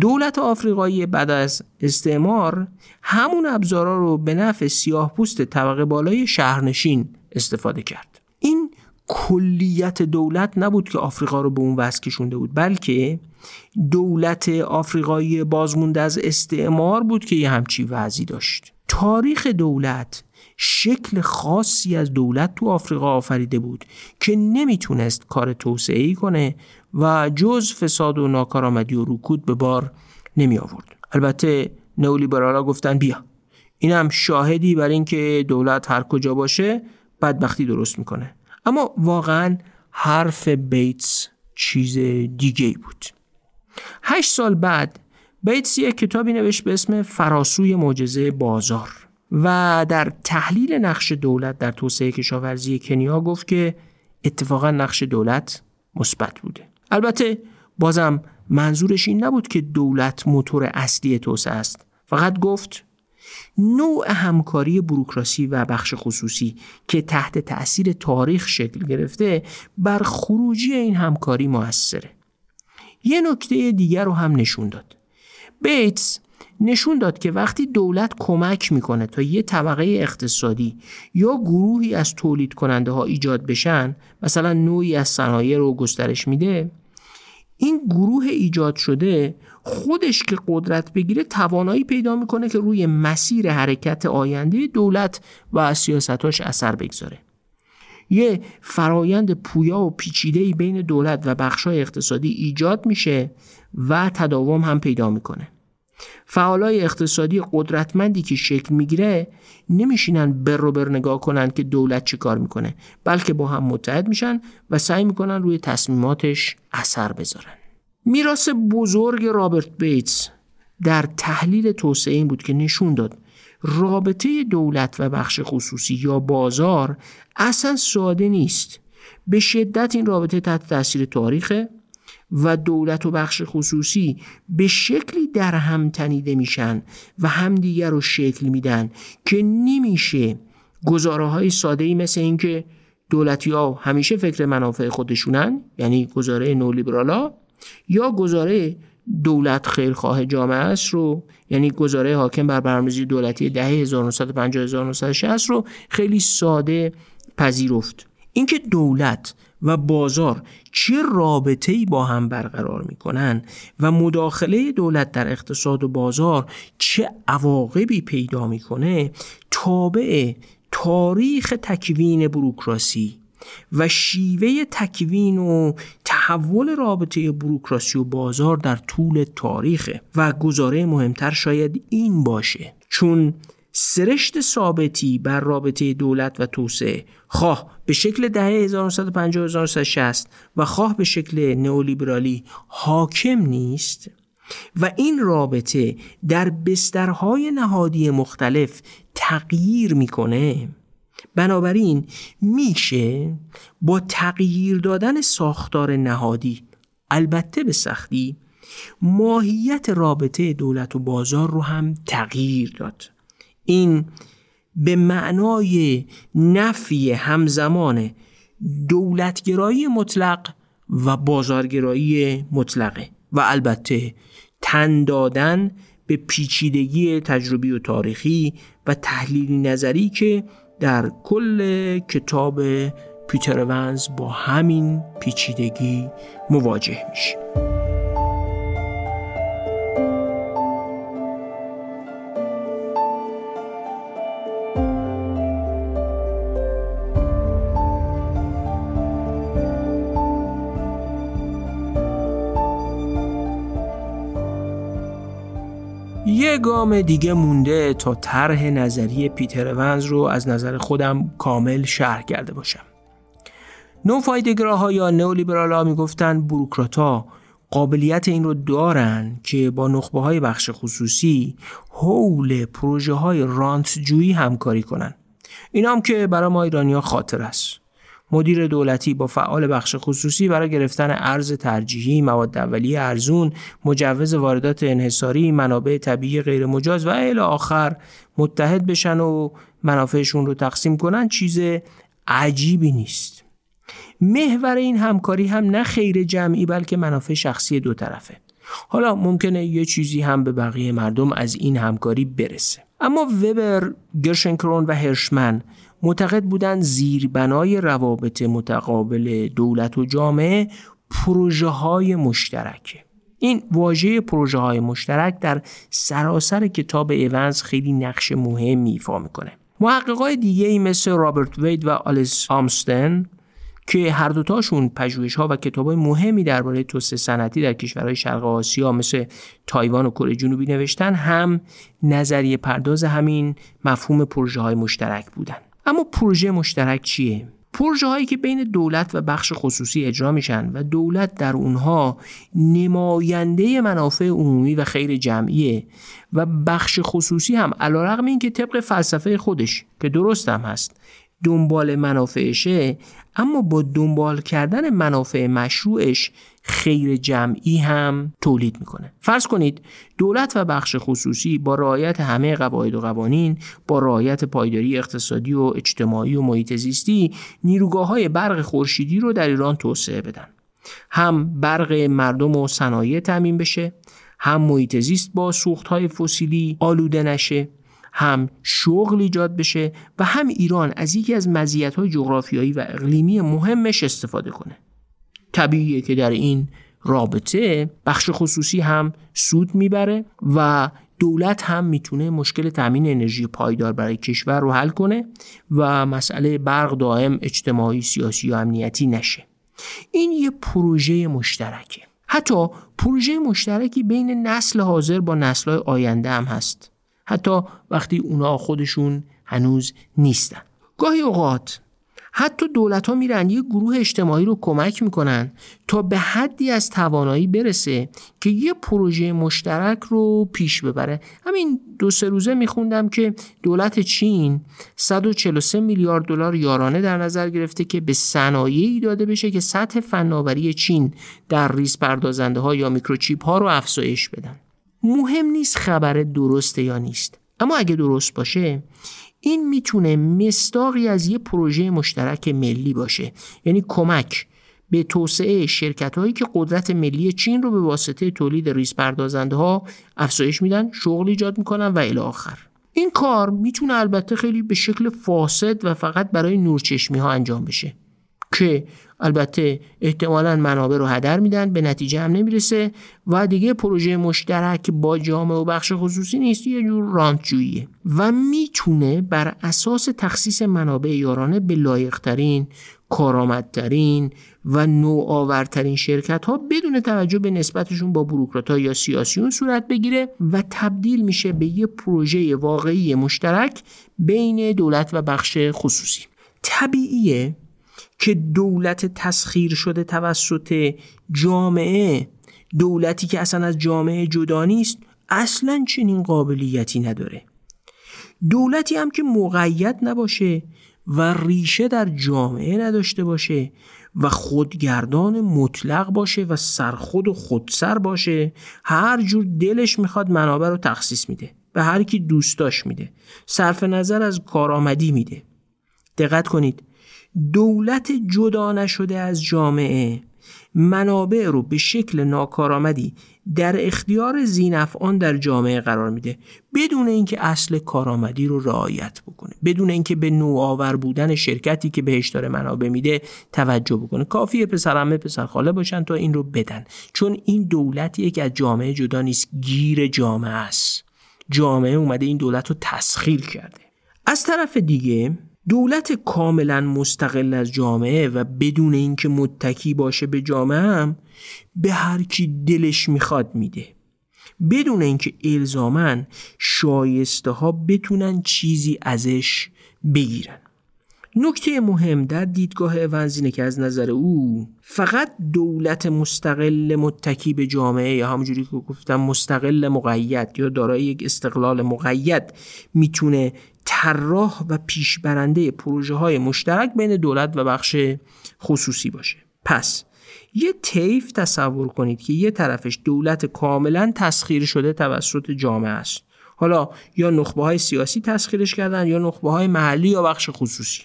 دولت آفریقایی بعد از استعمار همون ابزارا رو به نفع سیاه پوست طبقه بالای شهرنشین استفاده کرد. این کلیت دولت نبود که آفریقا رو به اون وضع کشونده بود بلکه دولت آفریقایی بازمونده از استعمار بود که یه همچی وضعی داشت. تاریخ دولت شکل خاصی از دولت تو آفریقا آفریده بود که نمی‌تونست کار توسعه ای کنه و جز فساد و ناکارآمدی و رکود به بار نمی آورد. البته نئولیبرالا گفتن بیا. اینم شاهدی بر اینکه دولت هر کجا باشه بدبختی درست می‌کنه. اما واقعا حرف بیتس چیز دیگه بود. هشت سال بعد بیتس یک کتابی نوشت به اسم فراسوی معجزه بازار و در تحلیل نقش دولت در توسعه کشاورزی کنیا گفت که اتفاقا نقش دولت مثبت بوده. البته بازم منظورش این نبود که دولت موتور اصلی توسعه است. فقط گفت نوع همکاری بروکراسی و بخش خصوصی که تحت تأثیر تاریخ شکل گرفته بر خروجی این همکاری موثره. یه نکته دیگر رو هم نشون داد. بیتس نشون داد که وقتی دولت کمک می‌کنه تا یه طبقه اقتصادی یا گروهی از تولید کننده ها ایجاد بشن مثلا نوعی از صنایع رو گسترش میده این گروه ایجاد شده خودش که قدرت بگیره توانایی پیدا می‌کنه که روی مسیر حرکت آینده دولت و سیاستاش اثر بگذاره. یه فرایند پویا و پیچیده بین دولت و بخشای اقتصادی ایجاد میشه و تداوم هم پیدا می‌کنه. فعالای اقتصادی قدرتمندی که شکل می‌گیره نمیشینن بر رو بر نگاه کنن که دولت چه کار می‌کنه بلکه با هم متحد میشن و سعی می‌کنن روی تصمیماتش اثر بذارن. میراث بزرگ رابرت بیتس در تحلیل توسعه این بود که نشون داد رابطه دولت و بخش خصوصی یا بازار اصلا ساده نیست. به شدت این رابطه تحت تاثیر تاریخه و دولت و بخش خصوصی به شکلی در هم تنیده میشن و همدیگر رو شکل میدن که نمیشه گزاره های ساده ای مثل اینکه دولتی ها همیشه فکر منافع خودشونن یعنی گزاره نولیبرالا یا گزاره دولت خیرخواه جامعه است رو یعنی گزاره حاکم بر برنامه‌ریزی دولتی دهه 1950 1960 رو خیلی ساده پذیرفت. اینکه دولت و بازار چه رابطه ای با هم برقرار می‌کنن و مداخله دولت در اقتصاد و بازار چه عواقبی پیدا می‌کنه تابع تاریخ تکوین بروکراسی و شیوه تکوین و تحول رابطه بروکراسی و بازار در طول تاریخ و گزاره مهمتر شاید این باشه. چون سرشت ثابتی بر رابطه دولت و توسعه خواه به شکل دهه 1950 و خواه به شکل نئولیبرالی حاکم نیست و این رابطه در بسترهای نهادی مختلف تغییر می‌کنه. بنابراین میشه با تغییر دادن ساختار نهادی البته به سختی ماهیت رابطه دولت و بازار رو هم تغییر داد. این به معنای نفی همزمان دولتگرایی مطلق و بازارگرایی مطلقه. و البته تن دادن به پیچیدگی تجربی و تاریخی و تحلیلی نظری که در کل کتاب پیتر ونز با همین پیچیدگی مواجه میشه. گام دیگه مونده تا طرح نظری پیتر ونز رو از نظر خودم کامل شرح کرده باشم. نوفایدگراها یا نئولیبرال ها می‌گفتن بروکراتا قابلیت این رو دارن که با نخبه های بخش خصوصی حول پروژه های رانتجویی همکاری کنن. این هم که برای ما ایرانی خاطر است. مدیر دولتی با فعال بخش خصوصی برای گرفتن ارز ترجیحی، مواد اولیه ارزون، مجوز واردات انحصاری، منابع طبیعی غیر مجاز و الی آخر متحد بشن و منافعشون رو تقسیم کنن چیز عجیبی نیست. محور این همکاری هم نه خیر جمعی بلکه منافع شخصی دو طرفه. حالا ممکنه یه چیزی هم به بقیه مردم از این همکاری برسه. اما وبر، گرشنکرون و هرشمن معتقد بودند زیربنای روابط متقابل دولت و جامعه پروژه های مشترکه. این واژه پروژه های مشترک در سراسر کتاب ایونز خیلی نقش مهمی ایفا می‌کنه. محققای دیگه ای مثل رابرت وید و آلیس آمستن که هر دوتاشون پژوهش ها و کتاب های مهمی درباره توسعه صنعتی در کشورهای شرق آسیا مثل تایوان و کره جنوبی نوشتن هم نظریه پرداز همین مفهوم پروژه های مشترک بودن. اما پروژه مشترک چیه؟ پروژه هایی که بین دولت و بخش خصوصی اجرا میشن و دولت در اونها نماینده منافع عمومی و خیر جمعیه و بخش خصوصی هم علیرغم اینکه طبق فلسفه خودش که درست هم هست دنبال منافعشه اما با دنبال کردن منافع مشروعش خیر جمعی هم تولید می‌کنه. فرض کنید دولت و بخش خصوصی با رعایت همه قواعد و قوانین با رعایت پایداری اقتصادی و اجتماعی و محیط زیستی نیروگاه های برق خورشیدی رو در ایران توسعه بدن. هم برق مردم و صنایع تامین بشه هم محیط زیست با سوخت های فسیلی آلوده نشه هم شغل ایجاد بشه و هم ایران از یکی از های جغرافیایی و اقلیمی مهمش استفاده کنه. طبیعیه که در این رابطه بخش خصوصی هم سود می‌بره و دولت هم می‌تونه مشکل تامین انرژی پایدار برای کشور رو حل کنه و مسئله برق دائم اجتماعی سیاسی و امنیتی نشه. این یه پروژه مشترکه. حتی پروژه مشترکی بین نسل حاضر با نسل آینده هم هست. حتی وقتی اونا خودشون هنوز نیستن. گاهی اوقات حتی دولت ها میرن یه گروه اجتماعی رو کمک می‌کنن تا به حدی از توانایی برسه که یه پروژه مشترک رو پیش ببره. همین دو سه روزه میخوندم که دولت چین 143 میلیارد دلار یارانه در نظر گرفته که به صنایعی داده بشه که سطح فناوری چین در ریز پردازنده ها یا میکروچیپ ها رو افزایش بدن. مهم نیست خبر درسته یا نیست اما اگه درست باشه این می‌تونه مصداقی از یه پروژه مشترک ملی باشه. یعنی کمک به توسعه شرکت هایی که قدرت ملی چین رو به واسطه تولید ریز پردازنده ها افزایش میدن شغل ایجاد می‌کنن و الی آخر. این کار می‌تونه البته خیلی به شکل فاسد و فقط برای نورچشمی ها انجام بشه. که البته احتمالا منابع رو هدر میدن به نتیجه هم نمی‌رسه و دیگه پروژه مشترک با جامعه و بخش خصوصی نیست یه جور رانتجوییه و می‌تونه بر اساس تخصیص منابع یارانه به لایقترین کارآمدترین و نوآورترین شرکت ها بدون توجه به نسبتشون با بروکرات یا سیاسیون صورت بگیره و تبدیل میشه به یه پروژه واقعی مشترک بین دولت و بخش خصوصی. طبیعیه که دولت تسخیر شده توسط جامعه دولتی که اصلا از جامعه جدا نیست اصلا چنین قابلیتی نداره. دولتی هم که مقید نباشه و ریشه در جامعه نداشته باشه و خودگردان مطلق باشه و سرخود و خودسر باشه هر جور دلش می‌خواد منابع رو تخصیص میده به هر کی دوستاش میده صرف نظر از کارآمدی میده. دقت کنید دولت جدا نشده از جامعه. منابع رو به شکل ناکارآمدی در اختیار زینفعان در جامعه قرار میده. بدون اینکه اصل کارآمدی رو رعایت بکنه. بدون اینکه به نوآور بودن شرکتی که بهش داره منابع میده توجه بکنه. کافیه پسرمه پسر خاله باشن تا این رو بدن. چون این دولتی که از جامعه جدا نیست گیر جامعه است. جامعه اومده این دولت رو تسخیر کرده. از طرف دیگه دولت کاملا مستقل از جامعه و بدون اینکه متکی باشه به جامعه هم به هر کی دلش می‌خواد میده. بدون اینکه الزامن شایسته ها بتونن چیزی ازش بگیرن. نکته مهم در دیدگاه اونزینه که از نظر او فقط دولت مستقل متکی به جامعه یا همونجوری که گفتم مستقل مقید یا دارای یک استقلال مقید می‌تونه طراح و پیشبرنده پروژه های مشترک بین دولت و بخش خصوصی باشه. پس یه طیف تصور کنید که یه طرفش دولت کاملا تسخیر شده توسط جامعه است. حالا یا نخبه های سیاسی تسخیرش کردن یا نخبه های محلی یا بخش خصوصی.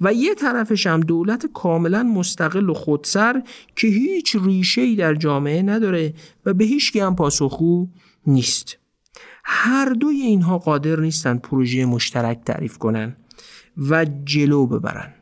و یه طرفش هم دولت کاملا مستقل و خودسر که هیچ ریشه ای در جامعه نداره و به هیچ هم پاسخو نیست. هر دوی اینها قادر نیستن پروژه مشترک تعریف کنن و جلو ببرن.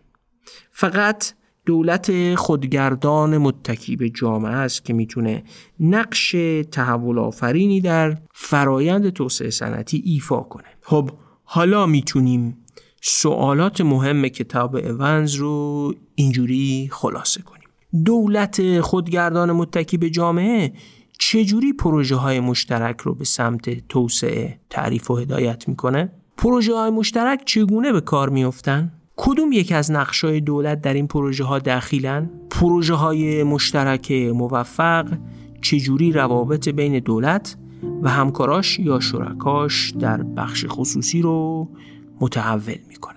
فقط دولت خودگردان متکی به جامعه است که می‌تونه نقش تحول آفرینی در فرایند توسعه صنعتی ایفا کنه. خب حالا می‌تونیم سوالات مهم کتاب اونز رو اینجوری خلاصه کنیم. دولت خودگردان متکی به جامعه چجوری پروژه های مشترک رو به سمت توسعه تعریف و هدایت می‌کنه؟ پروژه های مشترک چگونه به کار میافتن؟ کدوم یک از های دولت در این پروژه ها دخیلن؟ پروژه های مشترک موفق چجوری روابط بین دولت و همکاراش یا شرکاش در بخش خصوصی رو متحول می‌کنن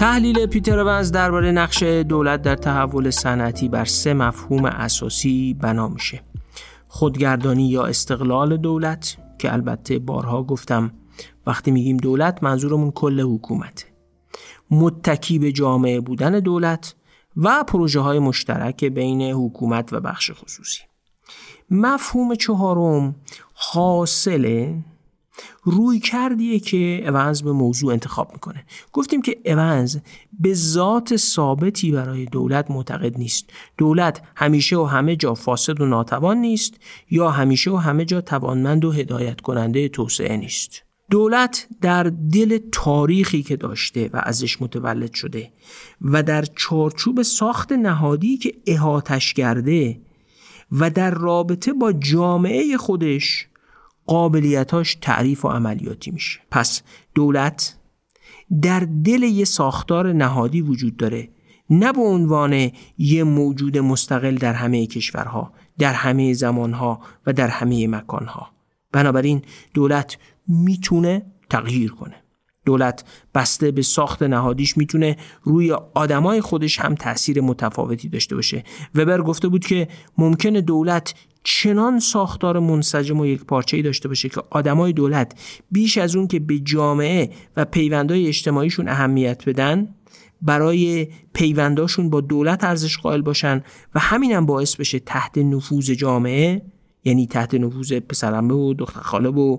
تحلیل پیتر ونز درباره نقش دولت در تحول صنعتی بر سه مفهوم اساسی بنا میشه. خودگردانی یا استقلال دولت که البته بارها گفتم وقتی میگیم دولت منظورمون کل حکومته متکی به جامعه بودن دولت و پروژه های مشترک بین حکومت و بخش خصوصی. مفهوم چهارم حاصل روی کردیه که اونز به موضوع انتخاب می‌کنه. گفتیم که اونز به ذات ثابتی برای دولت معتقد نیست. دولت همیشه و همه جا فاسد و ناتوان نیست یا همیشه و همه جا توانمند و هدایت کننده توسعه نیست. دولت در دل تاریخی که داشته و ازش متولد شده و در چارچوب ساخت نهادی که احاتش کرده و در رابطه با جامعه خودش قابلیتاش تعریف و عملیاتی میشه. پس دولت در دل یه ساختار نهادی وجود داره. نه به عنوان یه موجود مستقل در همه کشورها در همه زمانها و در همه مکانها. بنابراین دولت می‌تونه تغییر کنه. دولت بسته به ساخت نهادیش می‌تونه روی آدمای خودش هم تاثیر متفاوتی داشته باشه. وبر گفته بود که ممکنه دولت چنان ساختار منسجم و یک پارچه داشته باشه که آدمای دولت بیش از اون که به جامعه و پیوندهای اجتماعیشون اهمیت بدن برای پیونداشون با دولت ارزش قائل باشن و همینم باعث بشه تحت نفوذ جامعه یعنی تحت نفوذ پسرمه و دختر خاله و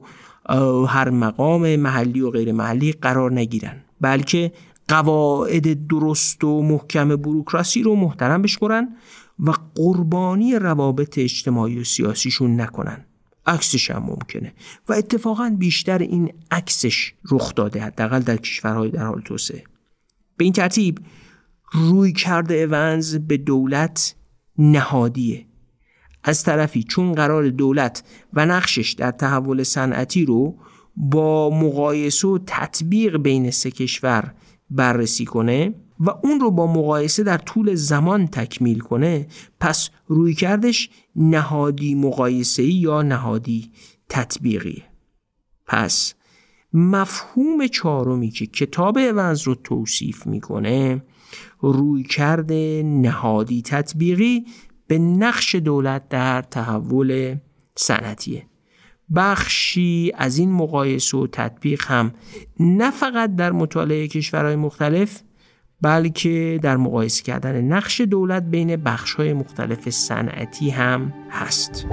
هر مقام محلی و غیر محلی قرار نگیرن. بلکه قواعد درست و محکم بروکراسی رو محترم بشمرن و قربانی روابط اجتماعی و سیاسیشون نکنن. عکسش هم ممکنه. و اتفاقا بیشتر این عکسش رخ داده حداقل در کشورهای در حال توسعه. به این ترتیب روی کرده اونز به دولت نهادیه. از طرفی چون قرار دولت و نقشش در تحول صنعتی رو با مقایسه و تطبیق بین سه کشور بررسی کنه و اون رو با مقایسه در طول زمان تکمیل کنه پس روی کردش نهادی مقایسه یا نهادی تطبیقی. پس مفهوم چهارمی که کتاب اونز رو توصیف می‌کنه روی کرده نهادی تطبیقی به نقش دولت در تحول صنعتیه. بخشی از این مقایسه و تطبیق هم نه فقط در مطالعه کشورهای مختلف بلکه در مقایسه کردن نقش دولت بین بخشهای مختلف صنعتی هم هست.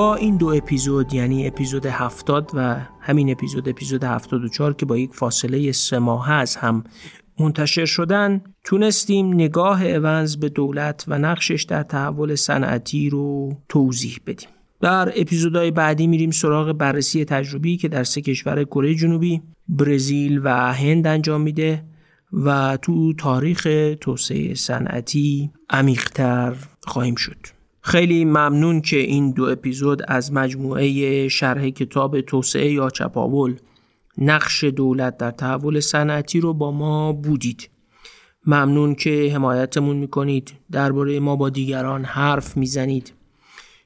با این دو اپیزود یعنی اپیزود هفتاد و همین اپیزود اپیزود هفتاد و چار که با یک فاصله سه ماه از هم منتشر شدن تونستیم نگاه اونز به دولت و نقشش در تحول صنعتی رو توضیح بدیم در اپیزودهای بعدی میریم سراغ بررسی تجربی که در سه کشور کره جنوبی، برزیل و هند انجام میده و تو تاریخ توسعه صنعتی عمیقتر خواهیم شد. خیلی ممنون که این دو اپیزود از مجموعه شرح کتاب توسعه یا چپاول نقش دولت در تحول صنعتی رو با ما بودید. ممنون که حمایتمون می‌کنید. درباره ما با دیگران حرف می‌زنید.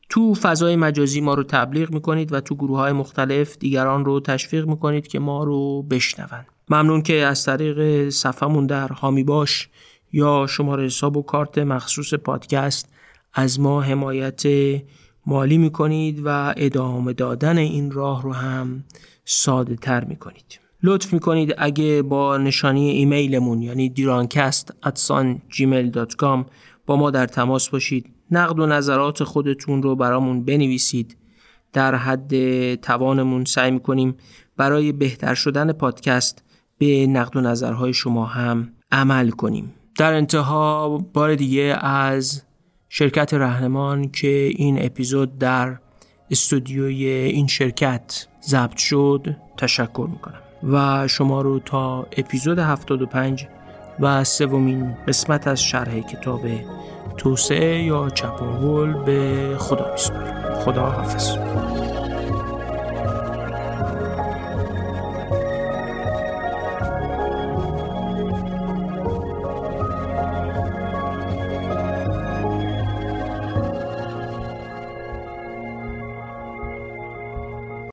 تو فضای مجازی ما رو تبلیغ می‌کنید و تو گروه های مختلف دیگران رو تشویق می‌کنید که ما رو بشنون ممنون که از طریق صفحمون در هامی باش یا شماره حساب و کارت مخصوص پادکست از ما حمایت مالی می‌کنید و ادامه دادن این راه رو هم ساده تر می‌کنید. لطف می‌کنید اگه با نشانی ایمیلمون یعنی دیرانکست اتسان gmail.com با ما در تماس باشید. نقد و نظرات خودتون رو برامون بنویسید. در حد توانمون سعی می‌کنیم برای بهتر شدن پادکست به نقد و نظرهای شما هم عمل کنیم. در انتها بار دیگه از شرکت رهنمان که این اپیزود در استودیوی این شرکت ضبط شد تشکر می‌کنم. و شما رو تا اپیزود 75 و سومین قسمت از شرح کتاب توسعه یا چپاول به خدا میسپارم. خدا حافظ